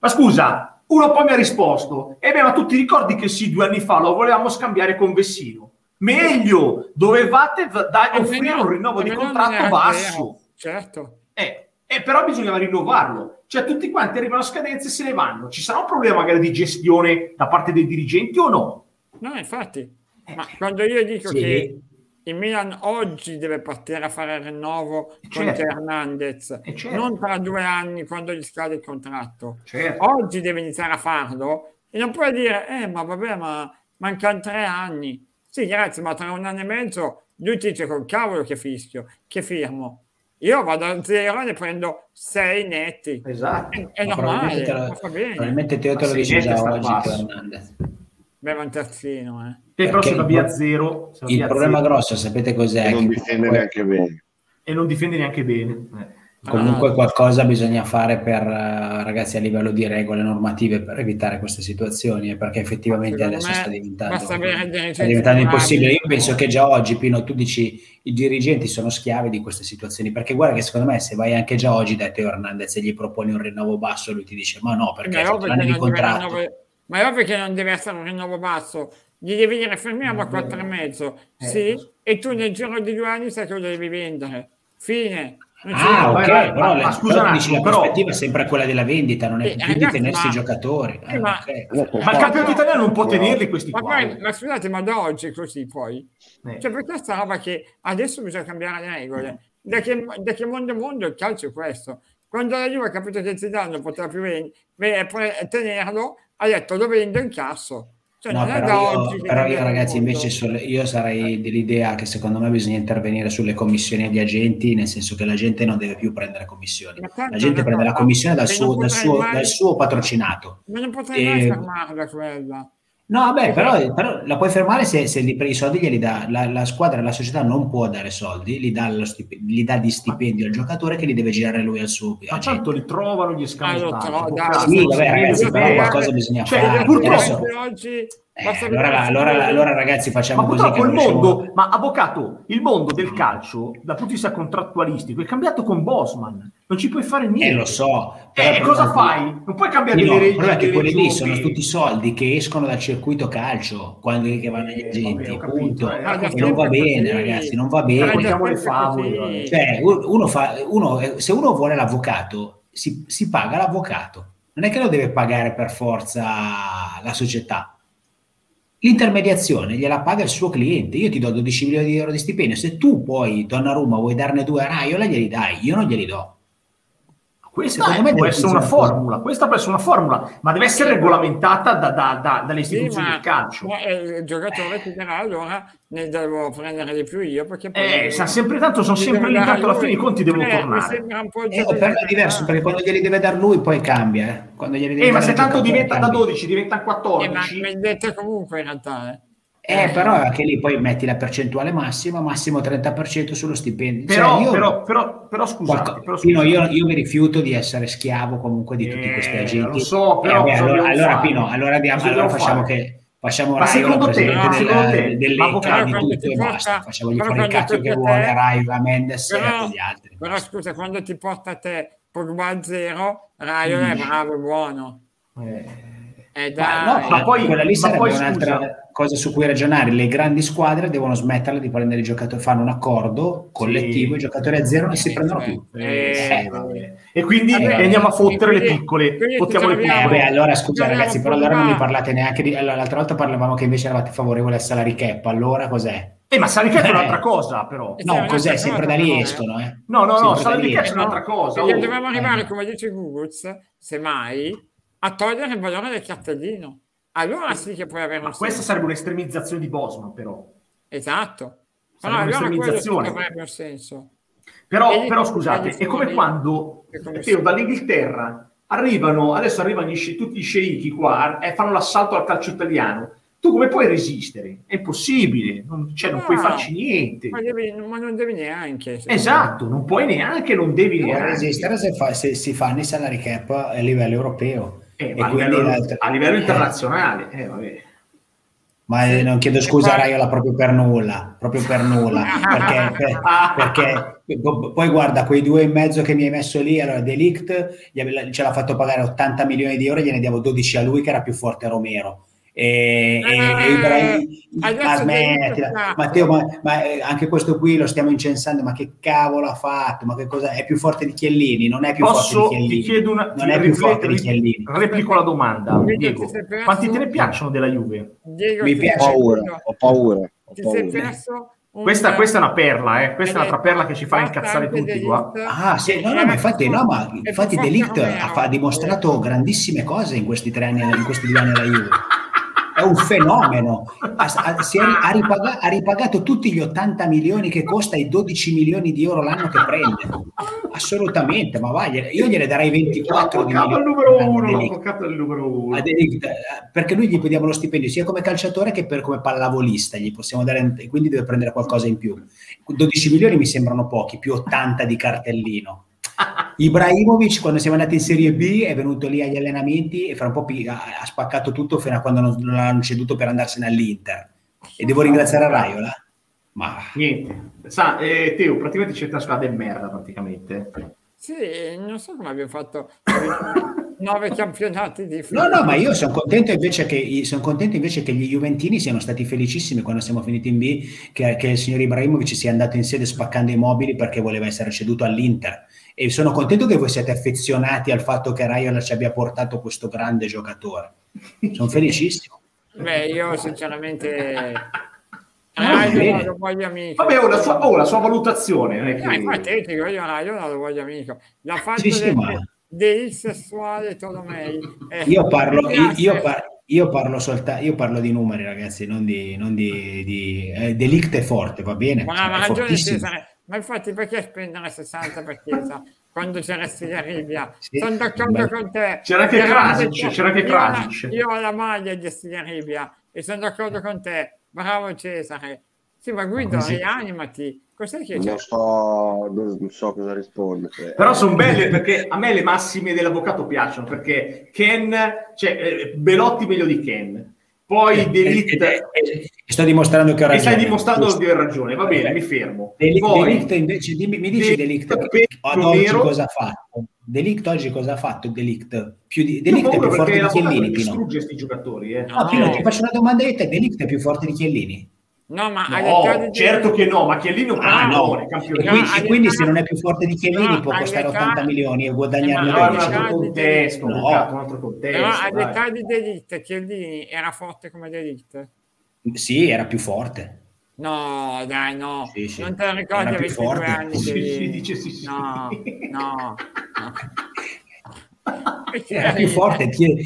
Ma scusa, uno poi mi ha risposto, e beh, ma tu ti ricordi che sì, due anni fa lo volevamo scambiare con Vessino? Meglio, dovevate da- offrire un rinnovo di contratto basso. Certo. Eh, Eh, però bisognava rinnovarlo. Cioè tutti quanti arrivano a scadenza e se ne vanno. Ci sarà un problema magari di gestione da parte dei dirigenti o no? No, infatti. Eh. Ma quando io dico sì. che il Milan oggi deve partire a fare il rinnovo certo. con Hernandez, certo. non tra due anni quando gli scade il contratto. Certo. Oggi deve iniziare a farlo e non puoi dire, eh, ma vabbè, ma mancano tre anni. Sì, grazie, ma tra un anno e mezzo lui ti dice col cavolo che fischio, che firmo. Io vado a zero e ne prendo sei netti. Esatto. È, è normale, te lo, probabilmente te, te lo dici già oggi Hernandez. Beh, un terzino, eh. Te però se va via zero. Il via problema zero. grosso, sapete cos'è? E non difende comunque... neanche bene. E non difende neanche bene. Eh. Comunque ah. qualcosa bisogna fare per uh, ragazzi a livello di regole normative per evitare queste situazioni, eh, perché effettivamente adesso sta diventando, sta diventando impossibile. Io penso che già oggi, Pino, tu dici i dirigenti sono schiavi di queste situazioni, perché guarda che secondo me se vai anche già oggi da Teo Hernandez e gli proponi un rinnovo basso, lui ti dice ma no, perché ma è di contratto. Rinnovo, ma è ovvio che non deve essere un rinnovo basso, gli devi dire fermiamo a 4,5, eh. sì, e tu nel giro di due anni sai che lo devi vendere. Fine Ah, ok, però, ma, ma scusa, però, dici, la però... prospettiva è sempre quella della vendita, non è eh, più di tenersi i giocatori. Eh, ma, okay. ma, il campionato italiano non può tenerli questi ma qua. Poi, ma scusate, ma da oggi è così poi? Eh. Cioè, per questa roba che adesso bisogna cambiare le regole. Da che, da che mondo è mondo il calcio è questo. Quando la Juve ha capito che Zidane non poteva più ven- tenerlo, ha detto lo vendo in casso cioè, no, però, io, però io ragazzi invece sul, io sarei dell'idea che secondo me bisogna intervenire sulle commissioni di agenti, nel senso che la gente non deve più prendere commissioni. La gente prende la commissione dal suo, dal, suo, dal suo, patrocinato. Ma non potrei e... mai fermarla quella. No, vabbè, però, però, la puoi fermare se, se li, i soldi glieli dà. La, la, squadra, la società non può dare soldi, gli dà, stipendio, gli dà di stipendio al giocatore che li deve girare lui al suo Ma certo, li trovano gli scambiati. sì, vabbè, ragazzi, però qualcosa bisogna cioè, fare. Purtroppo, oggi eh, allora, allora, allora, ragazzi, facciamo ma così. Purtroppo il mondo, ma avvocato, il mondo del calcio, dal punto di vista contrattualistico, è cambiato con Bosman. Non ci puoi fare niente. Eh, lo so. Eh, cosa fai? Non puoi cambiare no, le regole. Il che quelli lì sono tutti soldi che escono dal circuito calcio quando che vanno agli agenti. Eh, vabbè, punto. Eh, e non va bene, ragazzi, non va bene. Le favole. Cioè, uno fa, uno, se uno vuole l'avvocato, si, si paga l'avvocato. Non è che lo deve pagare per forza la società L'intermediazione gliela paga il suo cliente. Io ti do 12 milioni di euro di stipendio. Se tu poi, Donnarumma, vuoi darne due a Raiola, glieli dai. Io non glieli do. Questa Secondo può essere una formula, questa può essere una formula, ma deve essere regolamentata da, da, da, dalle istituzioni sì, del calcio. Ma il giocatore che dirà allora ne devo prendere di più io perché poi eh, sa sempre tanto sono sempre lì tanto alla fine i conti devono eh, tornare eh, oh, però è diverso perché quando glieli deve dar lui poi cambia eh. Quando glieli deve eh, ma se tanto diventa da 12 diventa 14 eh, ma mi dette comunque in realtà eh. Eh, però anche lì poi metti la percentuale massima, massimo 30% sullo stipendio. Però, cioè io, però, però, però, scusate, qualco, però Pino, io, io, mi rifiuto di essere schiavo comunque di tutti questi eh, agenti. Lo so, però, eh, beh, allora, allora Pino, allora, diamo, allora facciamo fare. che facciamo ma Rai secondo te, no, secondo te dell'ECA di tutto e basta facciamo gli fuori il cazzo che vuole Rai, la Mendes però, e gli altri però scusa quando ti porta a te Pogba a zero Rai mm. è bravo e buono eh. Eh, ma, no, ma poi quella lì sarebbe poi, un'altra scusa. cosa su cui ragionare. Le grandi squadre devono smetterla di prendere i giocatori, fanno un accordo collettivo, sì. i giocatori a zero non si prendono più. Eh, eh, e quindi allora, andiamo a fottere quindi, le piccole, fottiamo le piccole. Beh, allora scusa ragazzi, però allora non mi parlate neanche di... Allora, l'altra volta parlavamo che invece eravate favorevoli al salary cap, allora cos'è? Eh, ma salary cap è un'altra cosa, però. No, cos'è? Sempre da lì escono, eh? No, no, no, salary cap è un'altra cosa. Dobbiamo arrivare, come dice Google, semmai a togliere il valore del cartellino. Allora sì che puoi avere Ma questa senso. sarebbe un'estremizzazione di Bosman, però. Esatto. Però allora un'estremizzazione. avrebbe un senso. Però, però scusate, è come quando Teo, dall'Inghilterra arrivano, adesso arrivano gli, tutti i sceicchi qua e fanno l'assalto al calcio italiano. Tu come puoi resistere? È impossibile, non, cioè, non no, puoi farci niente. Ma, devi, ma non devi neanche. Esatto, non puoi neanche, non devi neanche. resistere se, fa, se si fanno i salary cap a livello europeo. Eh, a, livello, a, livello, internazionale, eh, vabbè. Ma eh, non chiedo scusa a Raiola proprio per nulla, proprio per nulla, perché, perché, poi guarda quei due e mezzo che mi hai messo lì, allora Delict ce l'ha fatto pagare 80 milioni di euro, gliene diamo 12 a lui che era più forte Romero e, e, e Ibrahim, ma smettila, Matteo, ma, ma, eh, anche questo qui lo stiamo incensando, ma che cavolo ha fatto? Ma che cosa è più forte di Chiellini? Non è più Posso, forte di Chiellini. Ti chiedo una, non è più forte di Chiellini. Replico la domanda, Diego. Quanti te ne piacciono della Juve? Diego, Mi piace. Ho paura, ho paura. Ho paura. Questa, questa, è una perla, eh? questa è un'altra perla che ci fa incazzare tutti qua. Ah, sì, no, no, ma infatti, no, ma infatti Delict ha, ha dimostrato grandissime cose in questi tre anni, in questi due anni alla Juve è un fenomeno. Ha, ha, ha, ripaga, ha, ripagato tutti gli 80 milioni che costa i 12 milioni di euro l'anno che prende. Assolutamente, ma vai, io gliene darei 24 di milioni. uno, il numero uno. Perché lui gli prendiamo lo stipendio sia come calciatore che per, come pallavolista, gli possiamo dare, quindi deve prendere qualcosa in più. 12 milioni mi sembrano pochi, più 80 di cartellino Ibrahimovic quando siamo andati in Serie B è venuto lì agli allenamenti e fra un po' ha, spaccato tutto fino a quando non, non l'hanno ceduto per andarsene all'Inter. E devo ringraziare Raiola? Ma niente. Sa, eh, Teo, praticamente c'è una squadra di merda praticamente. Sì, non so come abbiamo fatto nove campionati di No, no, ma io sono contento invece che, sono contento invece che gli Juventini siano stati felicissimi quando siamo finiti in B, che, che il signor Ibrahimovic sia andato in sede spaccando i mobili perché voleva essere ceduto all'Inter e sono contento che voi siete affezionati al fatto che Raiola ci abbia portato questo grande giocatore. Sono felicissimo. Beh, io sinceramente Raiola lo voglio amico. Vabbè, ho la sua, ho la sua valutazione. Non è che... infatti, io Raiola lo voglio amico. L'ha fatto sì, sì, ma... del sessuale Tolomei. Eh, io parlo, io, io, par- io parlo soltanto, io parlo di numeri, ragazzi, non di, non di, di eh, delicte forte, va bene? Ma ha ragione Cesare, ma infatti perché spendere 60 per Chiesa quando c'era Stigliaribia? Sì, Sono d'accordo con te. C'era anche Krasic, c'era anche Krasic. Io ho la maglia di Stigliaribia e sono d'accordo con te. Bravo Cesare. Sì, ma Guido, ma rianimati. Non so, non so cosa rispondere. Però sono belle perché a me le massime dell'avvocato piacciono perché Ken, cioè eh, Belotti meglio di Ken poi eh, Delict eh, eh, sto dimostrando che ho ragione. E stai dimostrando di aver ragione, va bene, mi fermo. Delict, poi, Delict invece, dimmi, mi dici Delict, Delict oggi cosa ha fatto? Delict oggi cosa ha fatto? Delict più di Delict è più forte di Chiellini, Pino. questi giocatori, eh. No, Pino, ti faccio una domanda a te, Delict è più forte di Chiellini? No, ma no, certo di... che no, ma Chiellini è un ah, no. E quindi, e quindi se non è più forte di Chiellini no, può costare 80 milioni e guadagnarne eh, 12. Un altro contesto, no. un altro contesto. Però all'età di Delict Chiellini era forte come Delict? Sì, era più forte. No, dai, no. Sì, sì. Non te lo ricordi a 22 forte. anni? Sì, sì, dice sì, sì. No, no. no. era più forte Chiellini,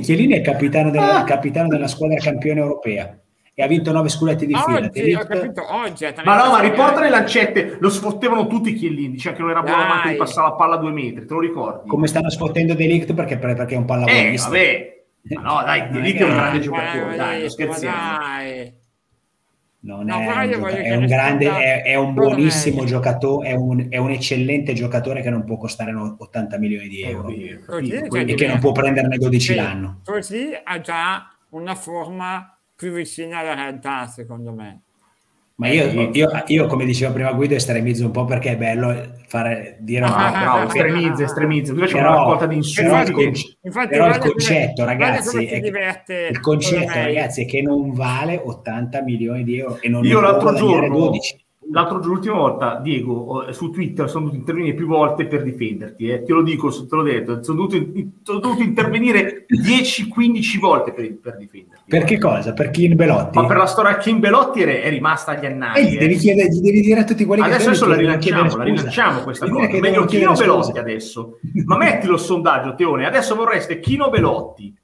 Chiellini è capitano della, capitano della squadra campione europea e ha vinto nove scudetti di fila. Oggi, ho capito, oggi ma no, ma riporta le lancette, lo sfottevano tutti Chiellini, cioè che non era buono avanti di passare la palla a due metri, te lo ricordi? Come stanno sfottendo Delict perché, perché è un pallavolista. Eh, vabbè, ma no, dai, Delict è un grande giocatore, dai, non scherziamo. Dai. Non no, è, un, è un grande, è, è un buonissimo giocatore, è un, è un, eccellente giocatore che non può costare 80 milioni di euro così, e che non può prenderne 12 l'anno. Così ha già una forma più vicina alla realtà, secondo me. Ma io, io, io, come diceva prima Guido, estremizzo un po' perché è bello fare dire no, no, no, estremizza, estremizza. Invece però, una raccolta di insulti. Però, infatti, però il concetto, ragazzi, è, il concetto, ragazzi, è che non vale 80 milioni di euro e non io l'altro giorno 12 l'altro giorno, l'ultima volta, Diego, su Twitter sono dovuto intervenire più volte per difenderti, eh. te lo dico, te l'ho detto, sono dovuto, sono dovuto intervenire 10-15 volte per, per, difenderti. Per che cosa? Per Kim Belotti? Ma per la storia Kim Belotti è, è rimasta agli annali. Eh, devi, chiedere, devi dire a tutti quelli adesso che Adesso la rilanciamo, la rilanciamo questa devi cosa. Meglio Chino Belotti adesso. Ma mettilo il sondaggio, Teone, adesso vorreste Chino Belotti.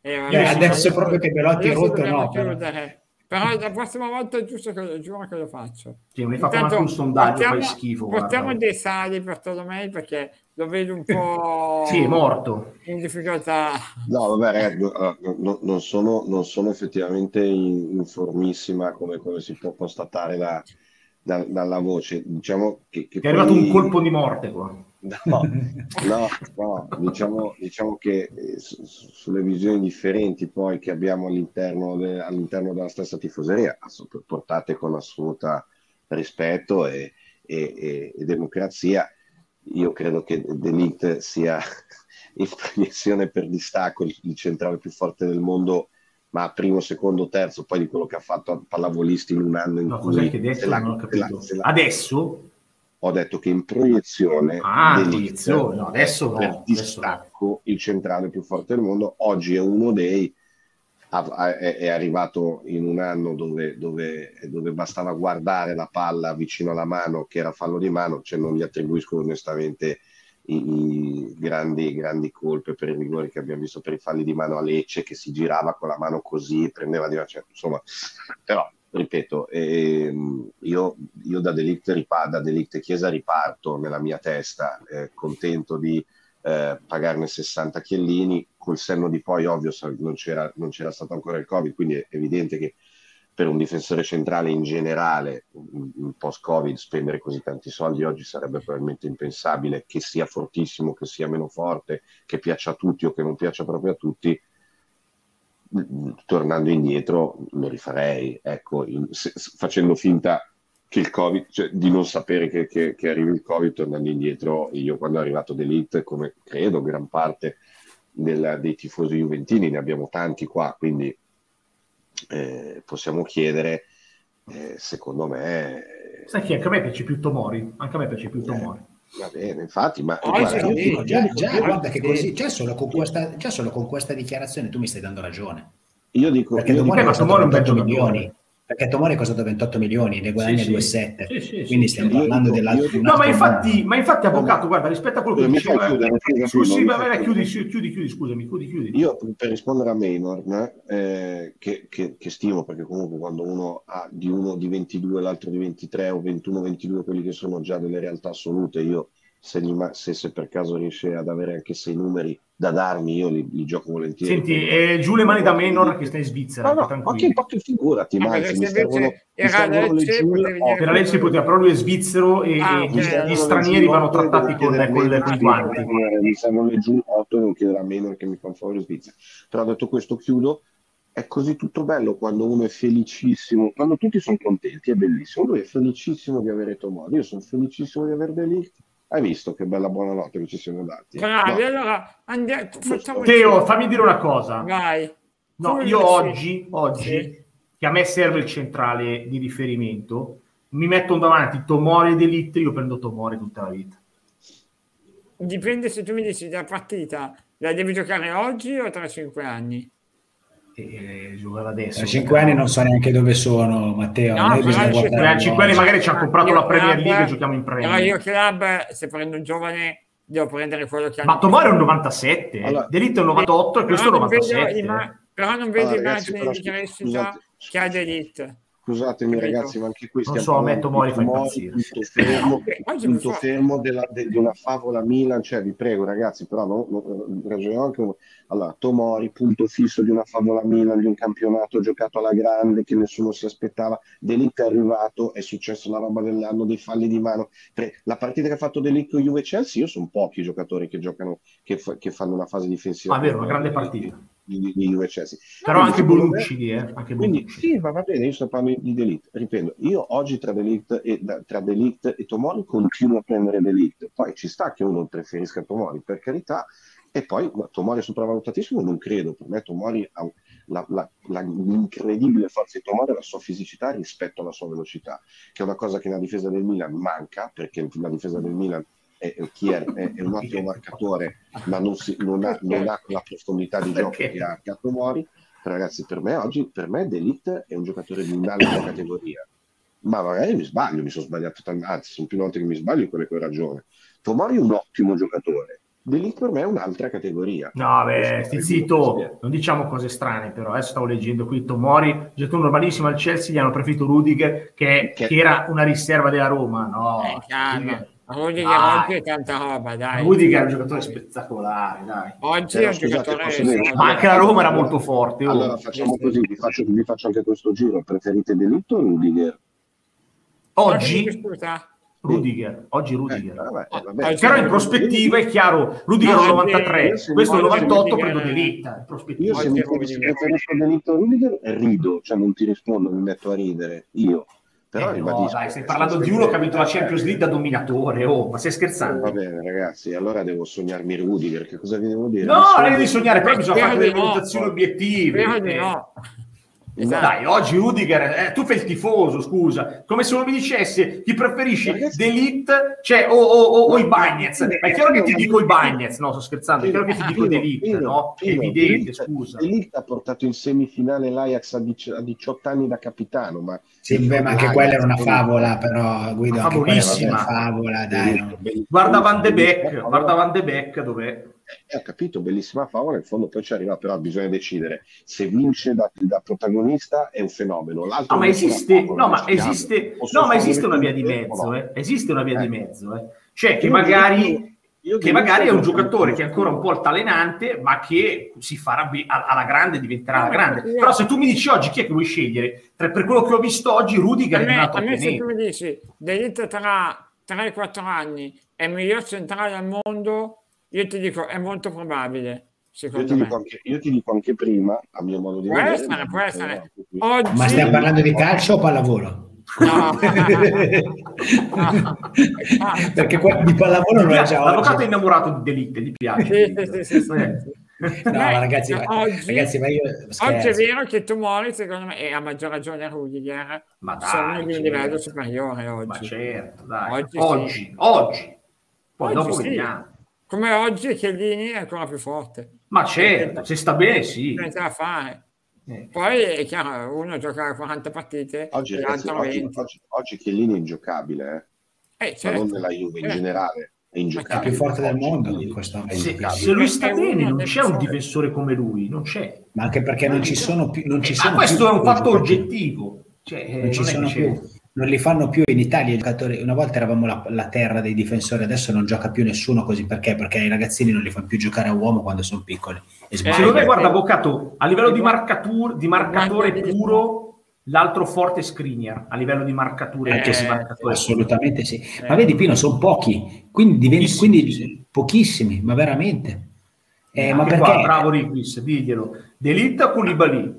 Eh, eh, adesso proprio che Belotti è rotto, no. Però la prossima volta è giusto che, giuro che lo faccio. Sì, mi fa Intanto, un sondaggio, portiamo, fai schifo. Portiamo dei sali per Tolomei perché lo vedo un po'... sì, è morto. In difficoltà. No, vabbè, ragazzi, no, non, sono, non, sono, effettivamente in, informissima come, come, si può constatare da, da, dalla voce. Diciamo che, che è arrivato un colpo di morte qua. No, no, no diciamo, diciamo, che eh, sulle visioni differenti poi che abbiamo all'interno, de, all'interno della stessa tifoseria, portate con assoluta rispetto e, e, e, e democrazia, io credo che Delict sia in proiezione per distacco, il, centrale più forte del mondo ma primo, secondo, terzo, poi di quello che ha fatto a pallavolisti in un anno in No, cui cos'è che la- Non ho capito. Adesso? Ho detto che in proiezione, Ah, proiezione, no, adesso no, per distacco il centrale più forte del mondo oggi è uno dei è, arrivato in un anno dove, dove- dove bastava guardare la palla vicino alla mano che era fallo di mano cioè non gli attribuisco onestamente i, i grandi, grandi colpe per i rigori che abbiamo visto per i falli di mano a Lecce che si girava con la mano così prendeva di cioè, insomma però ripeto ehm, io, io da Delict ripa- da Chiesa riparto nella mia testa eh, contento di eh, pagarne 60 chiellini. Col senno di poi ovvio non c'era, non c'era stato ancora il covid quindi è evidente che per un difensore centrale in generale in, post-covid spendere così tanti soldi oggi sarebbe probabilmente impensabile che sia fortissimo, che sia meno forte che piaccia a tutti o che non piaccia proprio a tutti tornando indietro lo rifarei ecco, in- se- facendo finta che il covid cioè di non sapere che, che- che arrivi il covid tornando indietro io quando è arrivato D'Elite come credo gran parte del- dei tifosi juventini ne abbiamo tanti qua quindi eh, possiamo chiedere eh, secondo me Sai che anche a me piace più Tomori, anche a me piace più Tomori. Va bene infatti ma Oh, guarda, sì, sì, dico- già, dico- già, io guarda che dico- così, già solo, con questa, già solo con questa dichiarazione tu mi stai dando ragione. io dico, Perché io ma un bel 28 giocatore. milioni. Perché Tomori ha costato 28 milioni, ne guadagna Sì, sì. 2,7. Sì, sì, Quindi sì. stiamo parlando dell'altro. No, ma infatti, ma infatti, avvocato, guarda, rispetto a quello che diceva, Scusi, chiudi, chiudi, chiudi, scusami, chiudi, chiudi. Io per rispondere a Maynard, eh, che, che- che stimo perché comunque quando uno ha di uno di 22 l'altro di 23 o 21-22 quelli che sono già delle realtà assolute, io se, gli ma- se, se per caso riesce ad avere anche sei numeri da darmi, io li, li gioco volentieri. Senti, eh, giù le mani da Menor che sta in Svizzera, No, no, ma tranquillo. che, ma che figurati, Ma perché se servono, invece mi era le Lecce, lei si poteva, però lui è svizzero e, Ah, e gli- gli le stranieri vanno e trattati con, a con, i guanti. eh, Mi servono le giule 8 e devo chiedere a Maynard che mi fa un favore Svizzera. Però detto questo chiudo. È così tutto bello quando uno è felicissimo, quando tutti sono contenti, è bellissimo. Lui è felicissimo di avere Tomori, io sono felicissimo di aver Delict. Hai visto che bella buonanotte che ci siamo dati? Bravi, No. allora andiamo, facciamo Teo, fammi dire una cosa. Vai. No, Tu io oggi, oggi Sì. che a me serve il centrale di riferimento, mi mettono davanti Tomori ed Elite, io prendo Tomori tutta la vita. Dipende se tu mi dici la partita la devi giocare oggi o tra cinque anni. E giocare adesso. Tra 5 anni non so neanche dove sono, Matteo. No, Noi però bisogna guardare un 5 po'. anni magari ci hanno comprato Io la Premier club- League e giochiamo in Però Premier. io club, se prendo un giovane, devo prendere quello che ha Ma Tomori è un 97, Allora- Delitto è un 98 e questo è un Però non vedo 97. i ma- Però non vedi Allora, i ragazzi, margini però, di crescita che ha Delite. Scusatemi Capito? ragazzi, ma anche qui Non stiamo so, a me parlando Tomori di impazzire. punto fermo, fa- fermo della- de- di una favola Milan, cioè vi prego ragazzi, però no, no, ragioniamo anche con- allora, Tomori, punto fisso di una favola Milan, di un campionato giocato alla grande che nessuno si aspettava, Delict è arrivato, è successo la roba dell'anno dei falli di mano, la partita che ha fatto Delict con Juve Chelsea, io sono pochi i giocatori che giocano, che, fa- che fanno una fase difensiva. Ah, vero, una grande partita. Di, di, Juve Chelsea. Però anche Bonucci eh? Anche quindi Bonucci. sì, va bene, io sto parlando di Delict, ripeto, io oggi tra Delict e, tra Delict e Tomori continuo a prendere Delict, poi ci sta che uno preferisca Tomori, per carità, e poi Tomori è sopravvalutatissimo, non credo, per me Tomori ha la, la- la- l'incredibile forza di Tomori la sua fisicità rispetto alla sua velocità, che è una cosa che nella difesa del Milan manca, perché la difesa del Milan è, è, Kier è, è un ottimo marcatore, ma non, si- non ha, non ha la profondità di gioco che ha, che ha Tomori. Ragazzi, per me oggi, per me Delict è un giocatore di un'altra categoria. Ma magari mi sbaglio, mi sono sbagliato tanto, anzi, sono più volte che mi sbaglio quelle che ho ragione. Tomori è un ottimo giocatore. Delict per me è un'altra categoria. No, beh, stai zitto, non diciamo cose strane, però adesso stavo leggendo qui Tomori, giocatore normalissimo al Chelsea, gli hanno preferito Rudiger che, Che- che era una riserva della Roma. No, Eh, Rudiger Dai. oggi è tanta roba, dai. Rudiger è un giocatore spettacolare, dai. Oggi Però, è un scusate, giocatore... Ma anche la Roma era molto forte. oh. Allora facciamo così, vi faccio, vi faccio anche questo giro. Preferite Delict o Rudiger? Oggi. Rudiger, oggi Eh, Rudiger. vabbè, Ah, vabbè. ah, Però in prospettiva è chiaro, Rudiger è No, un oggi- 93, se- questo è oggi 98, Rudiger- prendo Delitta. In Io prospettiva. se mi preferisco Delict o Rudiger, rido, cioè non ti rispondo, mi metto a ridere. Io. Però eh ribadisco, no, dai, stai parlando di uno che ha vinto la Champions League da dominatore, oh, ma stai scherzando? Va bene, ragazzi, allora devo sognarmi Rudiger, che cosa vi devo dire? No, non devi sognare, però bisogna fare delle valutazioni obiettive. Spero di Eh, no. Esatto. Dai, oggi Rudiger, eh, tu fai il tifoso, scusa, come se uno mi dicesse chi preferisci, Ragazzi- D'Elite cioè, o, o, o, o i Bagnets. Ma è chiaro che ti dico i Bagnets, no, sto scherzando, è chiaro che ti dico D'Elite, no? È evidente, scusa. Elite ha portato in semifinale l'Ajax a, dici- a 18 anni da capitano, ma Sì, beh, ma anche quella era una favola, però Guido, favolissima. una favola, dai. no. Guarda Van de Beek, guarda Van de Beek dov'è? Eh, ho capito, bellissima favola, in fondo poi ci arriva, però bisogna decidere se vince da, da protagonista è un fenomeno. L'altro No, ma esiste, favola, no, ma esiste, no, ma fare esiste una via di mezzo, no? eh? Esiste una via di Ecco. mezzo, eh? Cioè, che Io magari, io che magari è un giocatore che è ancora un po' altalenante, ma che si farà alla grande, diventerà alla grande. Però se tu mi dici oggi chi è che vuoi scegliere, tra- per quello che ho visto oggi, Rudiger è me, nato a a me se tu mi dici D'Elite tra 3-4 anni è il miglior centrale al mondo, io ti dico è molto probabile, Io ti, me. dico anche, io ti dico anche prima, a mio modo di Può vedere, essere, ma- può essere. Sì. Oggi... Ma stiamo parlando di calcio o pallavolo? No. Perché qua- di pallavolo non è già L'avvocato è oggi. innamorato di D'Elite, gli piace. Sì, sì, sì. Eh. No, ma ragazzi, ma- oggi, ragazzi, ma io oggi è vero che Tomori, secondo me, e a maggior ragione Rudiger, Ma dai, sono di un certo. livello superiore oggi. Ma certo, dai. Oggi Oggi, sì. oggi. Poi Oggi dopo sì. vediamo. Come oggi Chiellini è ancora più forte. Ma certo, se sta bene, sì. Non c'è da fare. Eh. Poi è chiaro, uno gioca 40 partite, Oggi, ragazzi, oggi, 20. oggi, oggi Chiellini è ingiocabile, eh. Eh, ma certo. non nella Juve, in Certo. generale è È ingiocabile. più forte del mondo questo momento. Se, se lui sta È bene, non c'è un difensore come lui, non c'è. Ma anche perché non ci sono più. Non ci Ma sono questo più è un fatto oggettivo. Cioè, eh, Non ci non è sono più. Non li fanno più in Italia i giocatori. Una volta eravamo la, la terra dei difensori, adesso non gioca più nessuno così perché? Perché i ragazzini non li fanno più giocare a uomo quando sono piccoli. E Eh, Secondo me, Eh, guarda, eh, Avvocato, a livello di, eh, marcatur- di marcatore puro, l'altro forte è Skriniar, a livello di marcature, Anche eh, se marcatore. assolutamente sì. Ma vedi, Pino, sono pochi, quindi, diventi- Pochissimi, quindi sì. pochissimi, ma veramente. Eh, ma Anche perché? qua, bravo Riquis, diglielo. Delita o Koulibaly?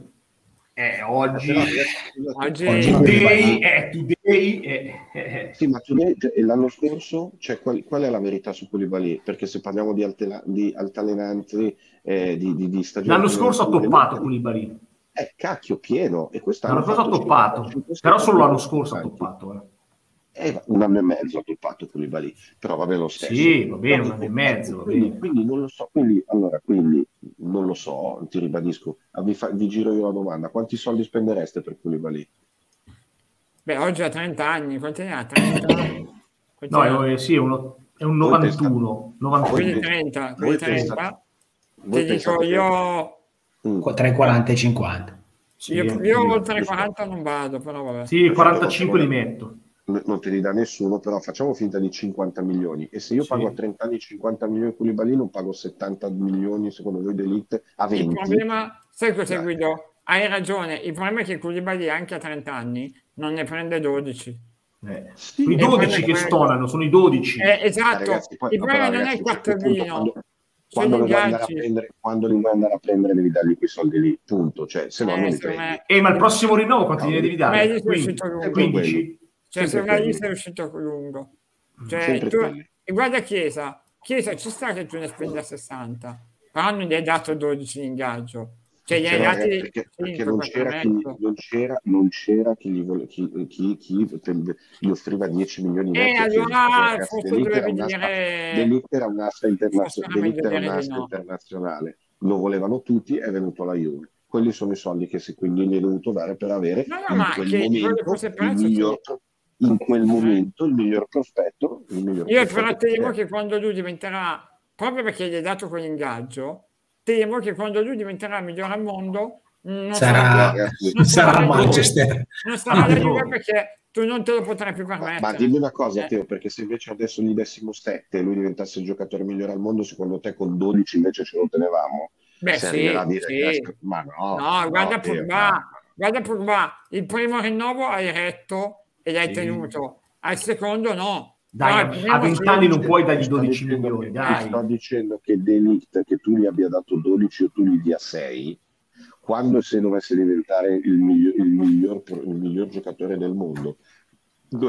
Eh, oggi... Però, ragazzi, Oggi- Oggi- Today, eh, today, eh, eh, Sì, ma e l'anno scorso, cioè, qual, qual è la verità su Koulibaly? Perché se parliamo di, altela- di altalenanti, eh, di, di, di stagioni... L'anno scorso ha toppato Koulibaly. Eh, cacchio, pieno. E quest'anno L'anno scorso ha toppato, 500 però solo l'anno scorso ha toppato. eh. Eh, un anno e mezzo ha toppato Koulibaly, però va bene lo stesso. Sì, va bene, un anno e mezzo, Quindi, quindi non lo so, quindi, allora, quindi non lo so, ti ribadisco, Ah, vi, fa- vi giro io la domanda, quanti soldi spendereste per Koulibaly? Beh, oggi ha 30 anni, quanti ne ha? 30? Quanti No, ha? è, sì, è, uno, è un Voi 91. 91. Quindi voi- 30, voi quindi 30. pensate- Voi Ti dico che- io, Mm. Tra i 40 e i 50. Sì, io, anch'io. io oltre i 40 non vado, però vabbè. Sì, 45 li metto. Non te li dà nessuno, però facciamo finta di 50 milioni. E se io Sì. pago a 30 anni 50 milioni Koulibaly, non pago 70 milioni secondo voi d'elite a Il 20? problema, sai cosa Dai. Guido? Hai ragione, il problema è che Koulibaly anche a 30 anni non ne prende 12. Eh. Sì, i e 12 poi- che stonano, sono i 12. Eh, esatto, ragazzi, poi- il problema non è il ragazzi, cartellino, quando, quando li vuoi andare a prendere, quando li vuoi andare a prendere devi dargli quei soldi lì, punto. Cioè, se no Eh, non li prendi. Eh, ma il prossimo rinnovo quanti No, ne devi dare? lì che è 15. uscito lungo. 15. Cioè, se una quello. sei uscito lungo. Cioè, Sempre tu, e guarda Chiesa, Chiesa ci sta che tu ne spendi a 60, però non gli hai dato 12 di ingaggio. Cioè, gli hai dati ragazzi, perché, perché 5, non, c'era chi, 4 non, c'era, non c'era chi gli, vole- chi, chi, chi gli offriva 10 milioni Eh, netti a allora. Ragazzi, forse dovevi un'asta- dire- D'Elite era un'asta internazio- Forse era meglio D'Elite era dire di un'asta no. internazionale, lo volevano tutti, è venuto alla Juve. Quelli sono i soldi che si, quindi gli hai dovuto dare per avere No, no, in quel momento il miglior. In quel momento il miglior prospetto. Il miglior Io però temo che quando lui diventerà, proprio perché gli hai dato quell'ingaggio, temo che quando lui diventerà il migliore al mondo, non Sarà, non sarà la Juve- Manchester. Non sarà la Juve no. perché tu non te lo potrai più Ma, permettere. ma dimmi una cosa, Eh. Teo, perché se invece adesso gli dessimo 7 e lui diventasse il giocatore migliore al mondo, secondo te con 12 invece ce lo tenevamo? Beh, Se sì, arriverà a dire sì. che- ma no, No, guarda Teo, Pogba, guarda Pogba, il primo rinnovo hai retto e l'hai Sì. tenuto, al secondo no. Dai, a- il primo a 20 sì. anni non puoi dargli Sto 12 dicendo milioni, dai. Sto dicendo che Delict, che tu gli abbia dato 12 o tu gli dia 6, quando se dovesse diventare il miglior, il miglior, il miglior giocatore del mondo,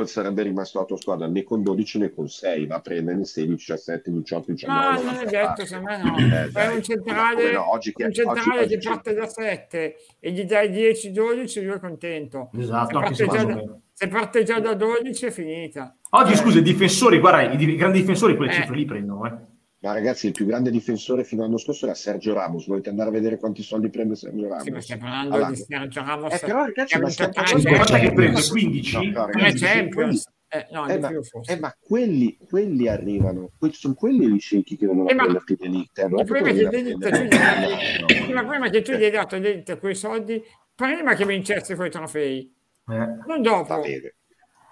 sarebbe rimasto la tua squadra né con 12 né con 6, va a prendere in 16, 17, 18, 19. No, non è detto, secondo me no. Eh, è un centrale, no, oggi che, un centrale oggi, che parte da 7 e gli dai 10, 12, lui è contento. Esatto, se parte, già, se parte già da 12 è finita. Oggi, eh. scusa, i difensori, guarda, i, i grandi difensori quelle eh. cifre lì prendono, eh. Ma ragazzi, il più grande difensore fino all'anno scorso era Sergio Ramos. Volete andare a vedere quanti soldi prende Sergio Ramos? Sì, ma stiamo parlando allora, di Sergio Ramos. Eh, però ragazzi, ma stiamo parlando che prende 15? No, ragazzi, Champions. Eh, no, eh, ma, eh, ma quelli, quelli, arrivano, sono quelli i sceicchi che vengono eh, a prenderti l'elite. Il problema è che tu gli hai dato l'elite quei soldi prima che vincesse quei trofei, eh. non dopo.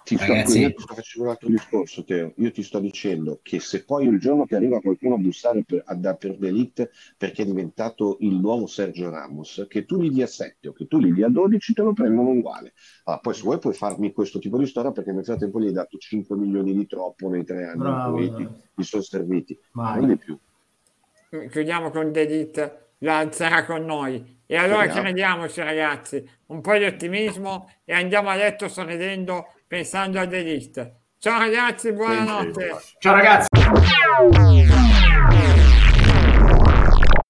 Ti sto, Ragazzi... io ti sto facendo un altro discorso, Teo. Io ti sto dicendo che se poi il giorno che arriva qualcuno a bussare per, a, per Delict perché è diventato il nuovo Sergio Ramos, che tu gli dia 7 o che tu gli dia 12, te lo prendono uguale. Allora, poi se vuoi puoi farmi questo tipo di storia perché nel frattempo gli hai dato 5 milioni di troppo nei tre anni Bravo, in cui ti, sono serviti. Non di più. Chiudiamo con Delict, la alzerà con noi. E allora Speriamo. crediamoci ragazzi, un po' di ottimismo e andiamo a letto sorridendo pensando a Delist. Ciao ragazzi, buonanotte. Ciao ragazzi.